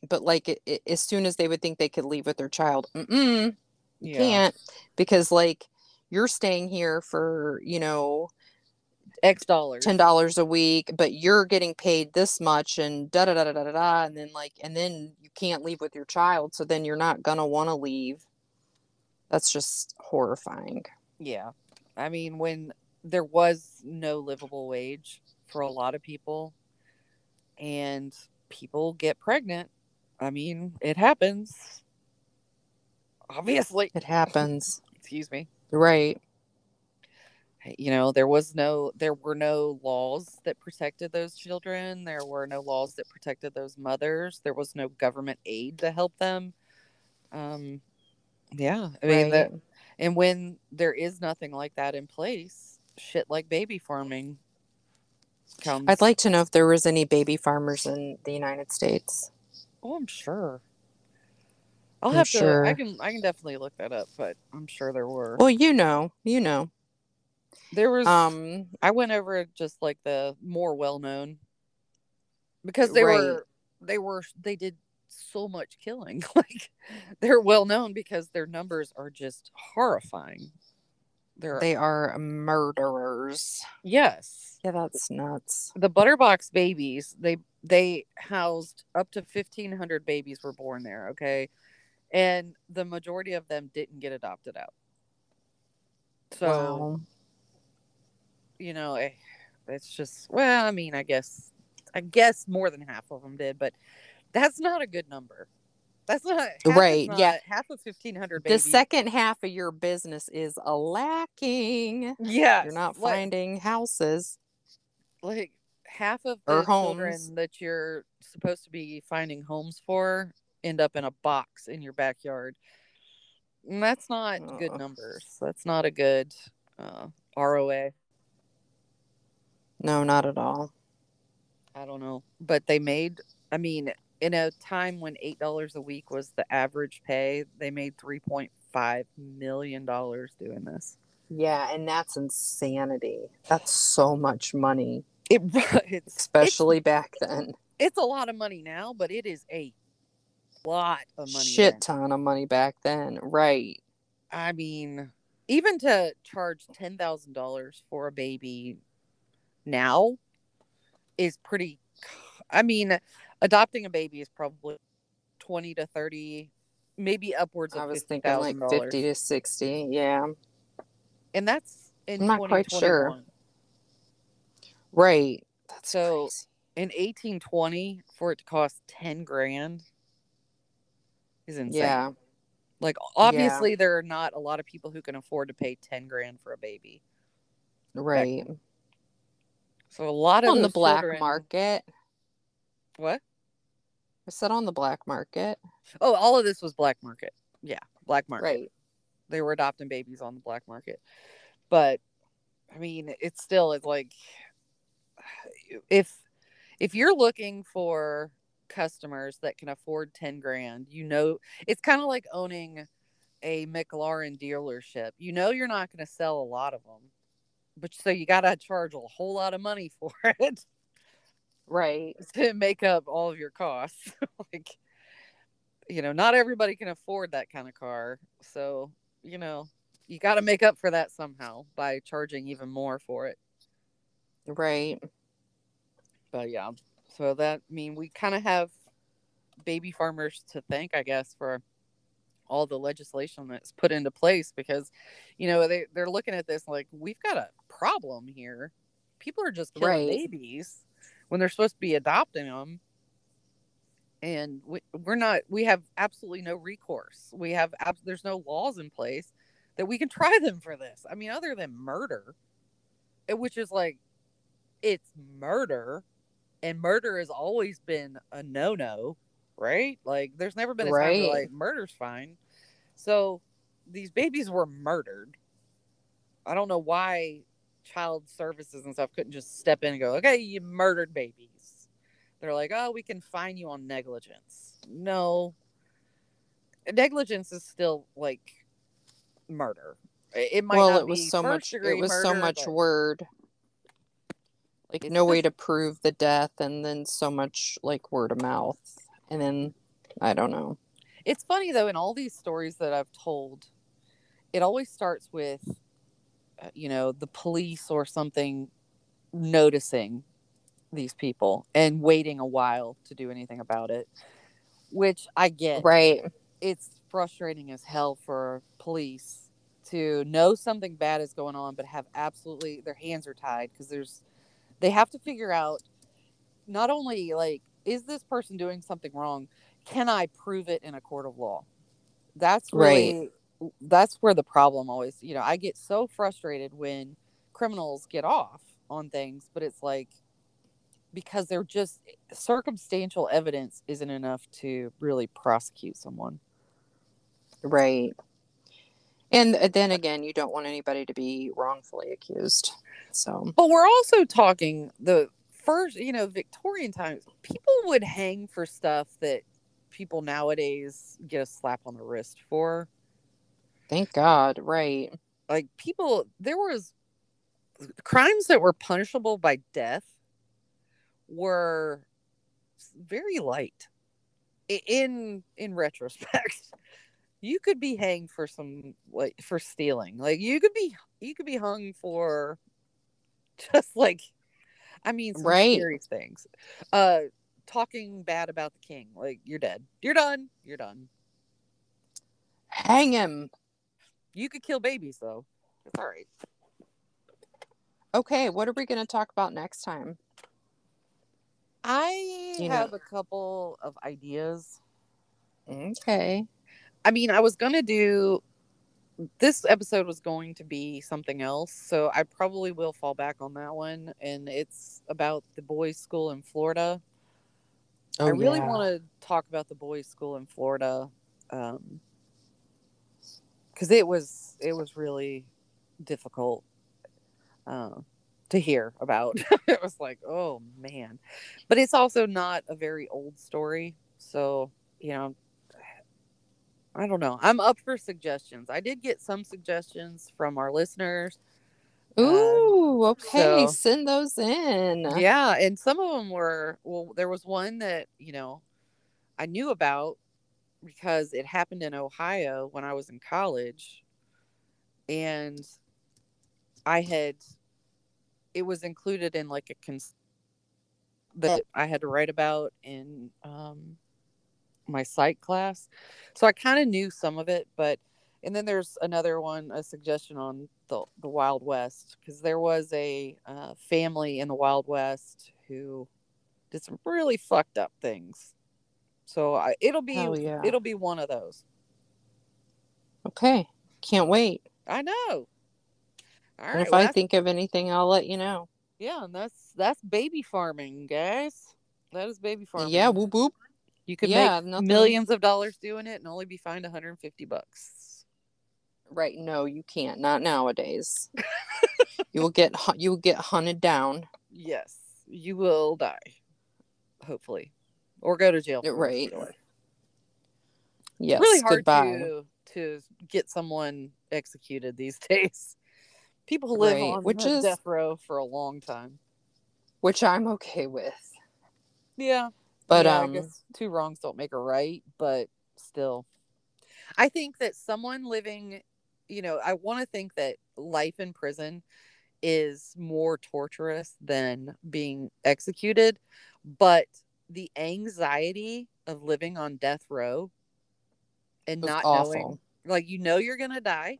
but like it, it, as soon as they would think they could leave with their child mm-mm, you can't because like you're staying here for you know X dollars. ten dollars a week, but you're getting paid this much and da da da da da da da, and then like and then you can't leave with your child, so then you're not gonna want to leave. That's just horrifying. Yeah. I mean, when there was no livable wage for a lot of people and people get pregnant, I mean, it happens. Obviously. It happens, (laughs) Excuse me. right? You know there was no there were no laws that protected those children there were no laws that protected those mothers there was no government aid to help them um yeah i mean right. that and when there is nothing like that in place shit like baby farming comes I'd like to know if there was any baby farmers in the United States. oh i'm sure i'll I'm have to i can i can definitely look that up but i'm sure there were Well, you know, you know. There was Um, I went over just like the more well known because they Right. were they were they did so much killing. (laughs) like they're well known because their numbers are just horrifying. They're they are murderers. yes. Yeah, that's nuts. The Butterbox babies, they they housed up to 1500 babies were born there, okay? And the majority of them didn't get adopted out. So, wow. You know, eh, it's just well, I mean, I guess I guess more than half of them did, but that's not a good number. That's not Right, yeah. Half of fifteen hundred The second half of your business is lacking. yeah, You're not like, finding houses. like half of the children homes. that you're supposed to be finding homes for end up in a box in your backyard. And that's not good numbers. That's not a good uh, ROA. No, not at all. I don't know, but they made. I mean, in a time when eight dollars a week was the average pay, they made three point five million dollars doing this. Yeah, and that's insanity. That's so much money, It (laughs) it's especially back then. it's a lot of money now, but it is a lot of money. Shit then. ton of money back then. Right. I mean, even to charge ten thousand dollars for a baby now is pretty. I mean, adopting a baby is probably twenty to thirty, maybe upwards of I was thinking like 50 to 60. Yeah. and that's in I'm not quite sure. 2021. Right. That's So- crazy. In eighteen twenty, for it to cost ten grand is insane. Yeah. Like obviously, there are not a lot of people who can afford to pay ten grand for a baby. Right. So a lot of On the black children- market. What? I said on the black market. Oh, all of this was black market. Yeah, black market. Right. They were adopting babies on the black market. But I mean, it still is like if if you're looking for customers that can afford 10 grand, you know, it's kind of like owning a McLaren dealership. You know you're not going to sell a lot of them. But so you got to charge a whole lot of money for (laughs) it Right. (laughs) to make up all of your costs. (laughs) like, you know, not everybody can afford that kind of car. So, you know, you got to make up for that somehow by charging even more for it. Right. But yeah, so that I mean we kind of have baby farmers to thank, I guess, for all the legislation that's put into place because, you know, they they're looking at this like we've got a problem here. People are just killing Right. babies when they're supposed to be adopting them. And we, we're not. We have absolutely no recourse. We have abs- there's no laws in place that we can try them for this. I mean, other than murder, eh, which is like, it's murder, and murder has always been a no no, right? Like, there's never been a time where like murder's fine. So these babies were murdered. I don't know why child services and stuff couldn't just step in and go, okay, you murdered babies. They're like, oh, we can fine you on negligence. No, negligence is still like murder. It might well, it was so much it was so much word. Like no way to prove the death and then so much like word of mouth. And then I don't know. It's funny though, in all these stories that I've told, it always starts with, Uh, you know, the police or something noticing these people and waiting a while to do anything about it, which I get. Right. It's frustrating as hell for police to know something bad is going on, but have absolutely their hands are tied because there's, they have to figure out not only like, is this person doing something wrong? Can I prove it in a court of law? That's really that's where the problem always, you know, I get so frustrated when criminals get off on things, but it's like because they're just circumstantial evidence isn't enough to really prosecute someone. Right. And uh, then again, you don't want anybody to be wrongfully accused. So, But we're also talking the first, you know, Victorian times, people would hang for stuff that people nowadays get a slap on the wrist for. Thank God. Right. Like people there was crimes that were punishable by death were very light in in retrospect (laughs) you could be hanged for some like for stealing like you could be you could be hung for just like i mean some Right. scary things uh talking bad about the king like you're dead you're done you're done Hang him. You could kill babies though it's all right Okay. What are we going to talk about next time? i You know- have a couple of ideas Okay. I mean, I was gonna do this episode was going to be something else, so I probably will fall back on that one. And it's about the boys' school in Florida. Oh, I really yeah. want to talk about the boys' school in Florida, um, because it was it was really difficult uh, to hear about. (laughs) it was like, oh man, but it's also not a very old story, so you know. I don't know. I'm up for suggestions. I did get some suggestions from our listeners. Um, Ooh, okay. so- Send those in. Yeah, and some of them were well. There was one that you know I knew about because it happened in Ohio when I was in college, and I had it was included in like a cons that I had to write about in um, my psych class, so I kind of knew some of it, but and then there's another one, a suggestion on the the Wild West because there was a uh, family in the Wild West who did some really fucked up things. So I, it'll be yeah. it'll be one of those. Okay. Can't wait. I know. All and right, if well, I think of anything, I'll let you know. yeah, and that's that's baby farming, guys. That is baby farming. Yeah, whoop whoop. you could yeah, make nothing- millions of dollars doing it and only be fined 150 bucks. Right. No, you can't. Not nowadays. (laughs) you will get you will get hunted down. Yes, you will die, hopefully, or go to jail. for the rest of Right. Yes. Really hard goodbye. to to get someone executed these (laughs) days. People live Right, on which is- death row for a long time. Which I'm okay with. Yeah, But yeah, um I guess two wrongs don't make a right, but still, I think that someone living, you know, I want to think that life in prison is more torturous than being executed, but the anxiety of living on death row and not awful. knowing like you know you're gonna die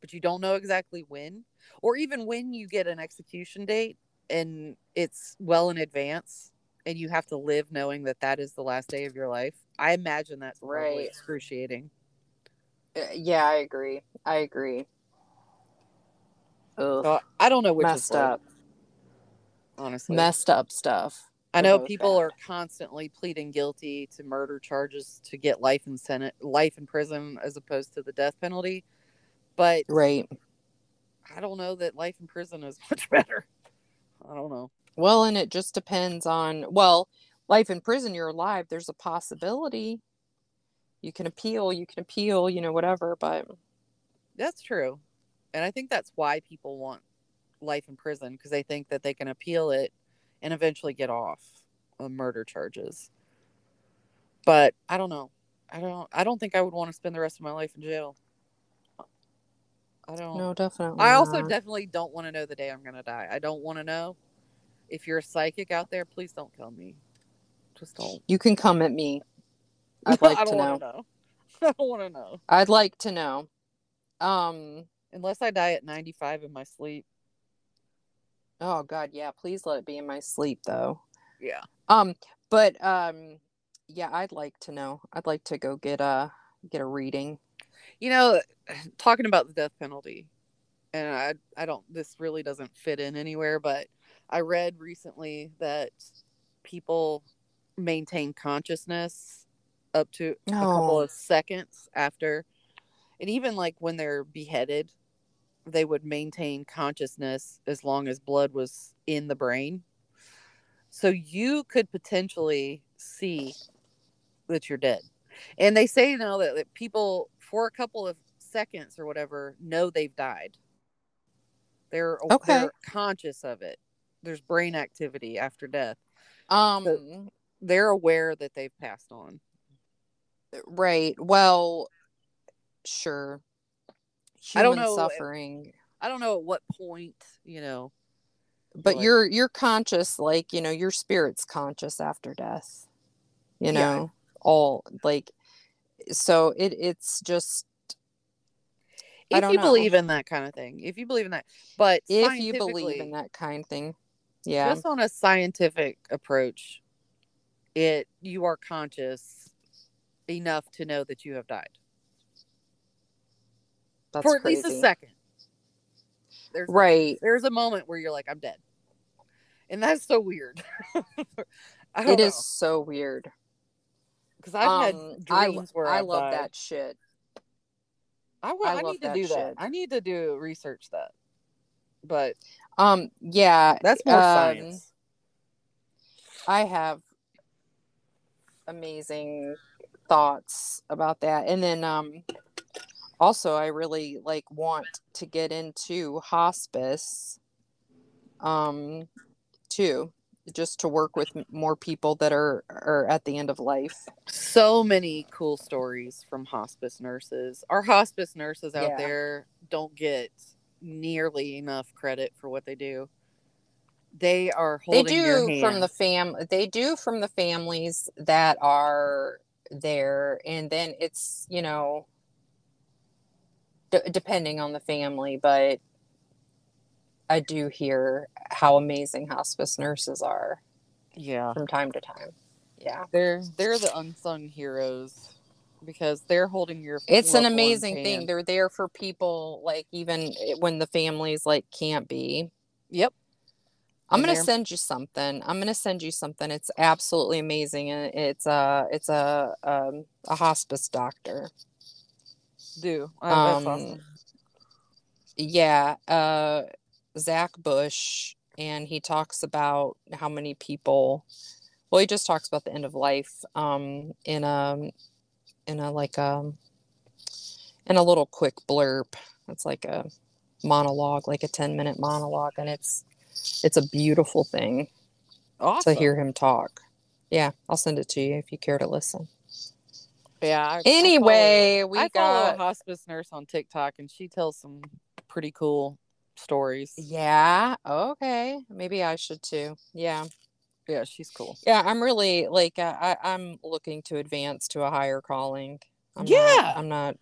but you don't know exactly when or even when you get an execution date and it's well in advance and you have to live knowing that that is the last day of your life i imagine that's Right. excruciating Uh, yeah, I agree. I agree. Ugh. so i don't know which messed is up. honestly Messed up stuff. I know people are constantly pleading guilty to murder charges to get life in senate life in prison as opposed to the death penalty but Right. i don't know that life in prison is (laughs) much better i don't know Well, and it just depends on well, life in prison, you're alive. There's a possibility. You can appeal, you can appeal, you know, whatever, but That's true. And I think that's why people want life in prison because they think that they can appeal it and eventually get off of murder charges. But I don't know. I don't I don't think I would want to spend the rest of my life in jail. I don't no, definitely. I also not. definitely don't want to know the day I'm going to die. I don't want to know. If you're a psychic out there, please don't kill me. Just don't. you can come at me. (laughs) I'd like I to know. to know. (laughs) I don't want to know. I'd like to know. Um Unless I die at 95 in my sleep. Oh god, yeah, please let it be in my sleep though. Yeah. Um but um yeah, I'd like to know. I'd like to go get a get a reading. You know, (sighs) talking about the death penalty, and I I don't this really doesn't fit in anywhere, but I read recently that people maintain consciousness up to a couple Oh. of seconds after and even like when they're beheaded, they would maintain consciousness as long as blood was in the brain. So you could potentially see that you're dead. And they say now that, that people for a couple of seconds or whatever know they've died. They're Okay. they're conscious of it. There's brain activity after death. Um They're aware that they've passed on. right. Well, sure. I don't Human know if- suffering. I don't know at what point, you know. but like- you're you're conscious like you know your spirit's conscious after death you Yeah. know all like so it it's just If you know. believe in that kind of thing, if you believe in that, but if you believe in that kind of thing yeah just on a scientific approach, it you are conscious enough to know that you have died. That's for at crazy. least a second. There's Right. there's a moment where you're like, I'm dead, and that's so weird. (laughs) I It don't is so weird. because I've Um, had I, dreams where I I've love died. that shit. I, I I need to do that. I need to do research that, but Um, yeah, that's more um, science. I have amazing thoughts about that. And then um also I really like want to get into hospice um too just to work with more people that are are at the end of life. So many cool stories from hospice nurses. Our hospice nurses out Yeah. there don't get nearly enough credit for what they do. They are They do from the fam they do from the families that are there and then it's, you know, d- depending on the family, but I do hear how amazing hospice nurses are yeah. from time to time. Yeah. They're they're the unsung heroes because they're holding your It's an amazing thing. hand. They're there for people like even when the families like can't be. Yep. I'm gonna send you something. I'm gonna send you something. It's absolutely amazing, it's a it's a um, a hospice doctor. Do. Uh, Um, awesome. Yeah, uh, Zach Bush, and he talks about how many people. Well, he just talks about the end of life um, in a in a like um in a little quick blurb. It's like a monologue, like a ten minute monologue, and it's it's a beautiful thing Awesome. to hear him talk. Yeah, I'll send it to you if you care to listen. Yeah. I- I Anyway, follow, we I follow got a hospice nurse on TikTok, and she tells some pretty cool stories. yeah. Okay, maybe I should too. Yeah, Yeah, she's cool. yeah. I'm really like uh, I I'm looking to advance to a higher calling. I'm Yeah. not, I'm not.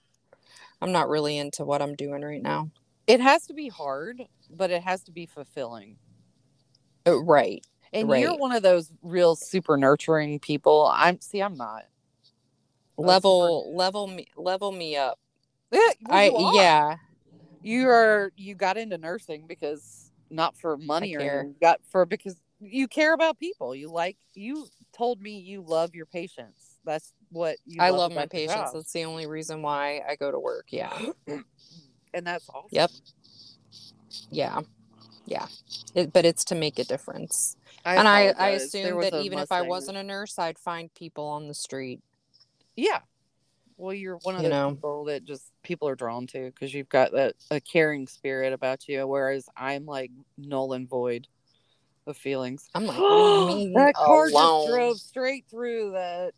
I'm not really into what I'm doing right now. It has to be hard, but it has to be fulfilling. Uh, right. And you're one of those real super nurturing people. I'm see, I'm not. Level level me level me up. Yeah, well, I yeah. You are you got into nursing because not for money or care. you got for because you care about people. You like you told me you love your patients. That's what you I love my patients. That's the only reason why I go to work. Yeah. (clears throat) and that's awesome. Yep. Yeah. Yeah. It, but it's to make a difference. and I, I. Assume that even if I wasn't a nurse, I'd find people on the street. Yeah. Well, you're one of You those know. people that just people are drawn to because you've got that a caring spirit about you, whereas I'm like null and void of feelings. I'm like, (gasps) what do you mean? that car alone? just drove straight through that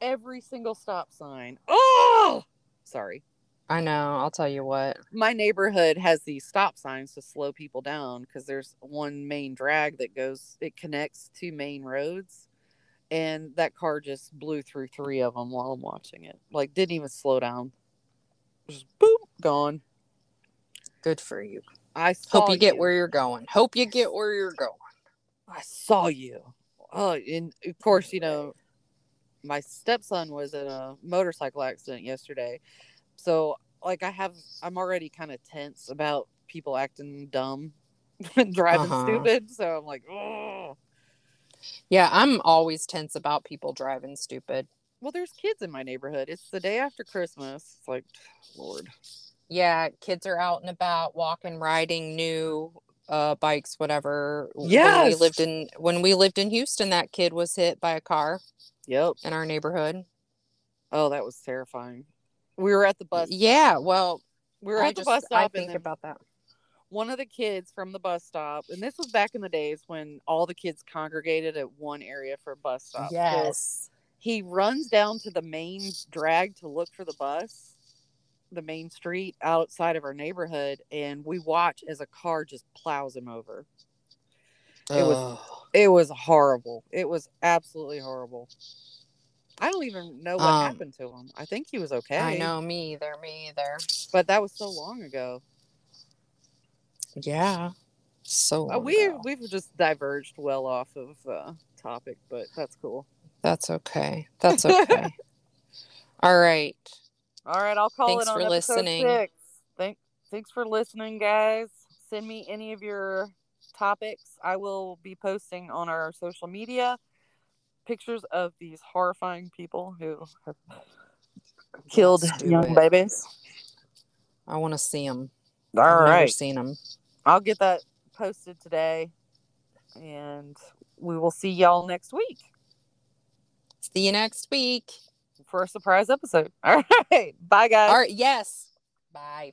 every single stop sign. Oh, sorry. I know. I'll tell you what. My neighborhood has these stop signs to slow people down because there's one main drag that goes. It connects two main roads, and that car just blew through three of them while I'm watching it. Like didn't even slow down. Just boom, gone. Good for you. I saw Hope you get where you're going. Hope you get where you're going. I saw you. Oh, and of course, you know, my stepson was in a motorcycle accident yesterday. So, like, I have, I'm already kind of tense about people acting dumb (laughs) and driving Uh-huh. stupid. So I'm like, oh. Yeah, I'm always tense about people driving stupid. Well, there's kids in my neighborhood. It's the day after Christmas. It's like, Lord. Yeah, kids are out and about, walking, riding new uh bikes, whatever. When we lived in when we lived in Houston, that kid was hit by a car Yep. in our neighborhood. Oh, that was terrifying. We were at the bus. Yeah, well, We were I at the just bus stop. I think about that. One of the kids from the bus stop, and this was back in the days when all the kids congregated at one area for a bus stop. So Yes. he runs down to the main drag to look for the bus, the main street outside of our neighborhood, and we watch as a car just plows him over. It was-. It was horrible. It was absolutely horrible. I don't even know what Um, happened to him. I think he was okay. I know me either, me either. but that was so long ago. Yeah. So Uh, we ago. we've just diverged well off of uh, topic, but that's cool. that's okay. That's okay. (laughs) All right. All right, I'll call Thanks it on for listening. six. thanks for listening, guys. Send me any of your topics. I will be posting on our social media pictures of these horrifying people who have killed young it. babies. I want to see them. All I've never right. seen them. I'll get that posted today and we will see y'all next week See you next week. for a surprise episode. (laughs) All right. Bye, guys. All right. Yes. Bye.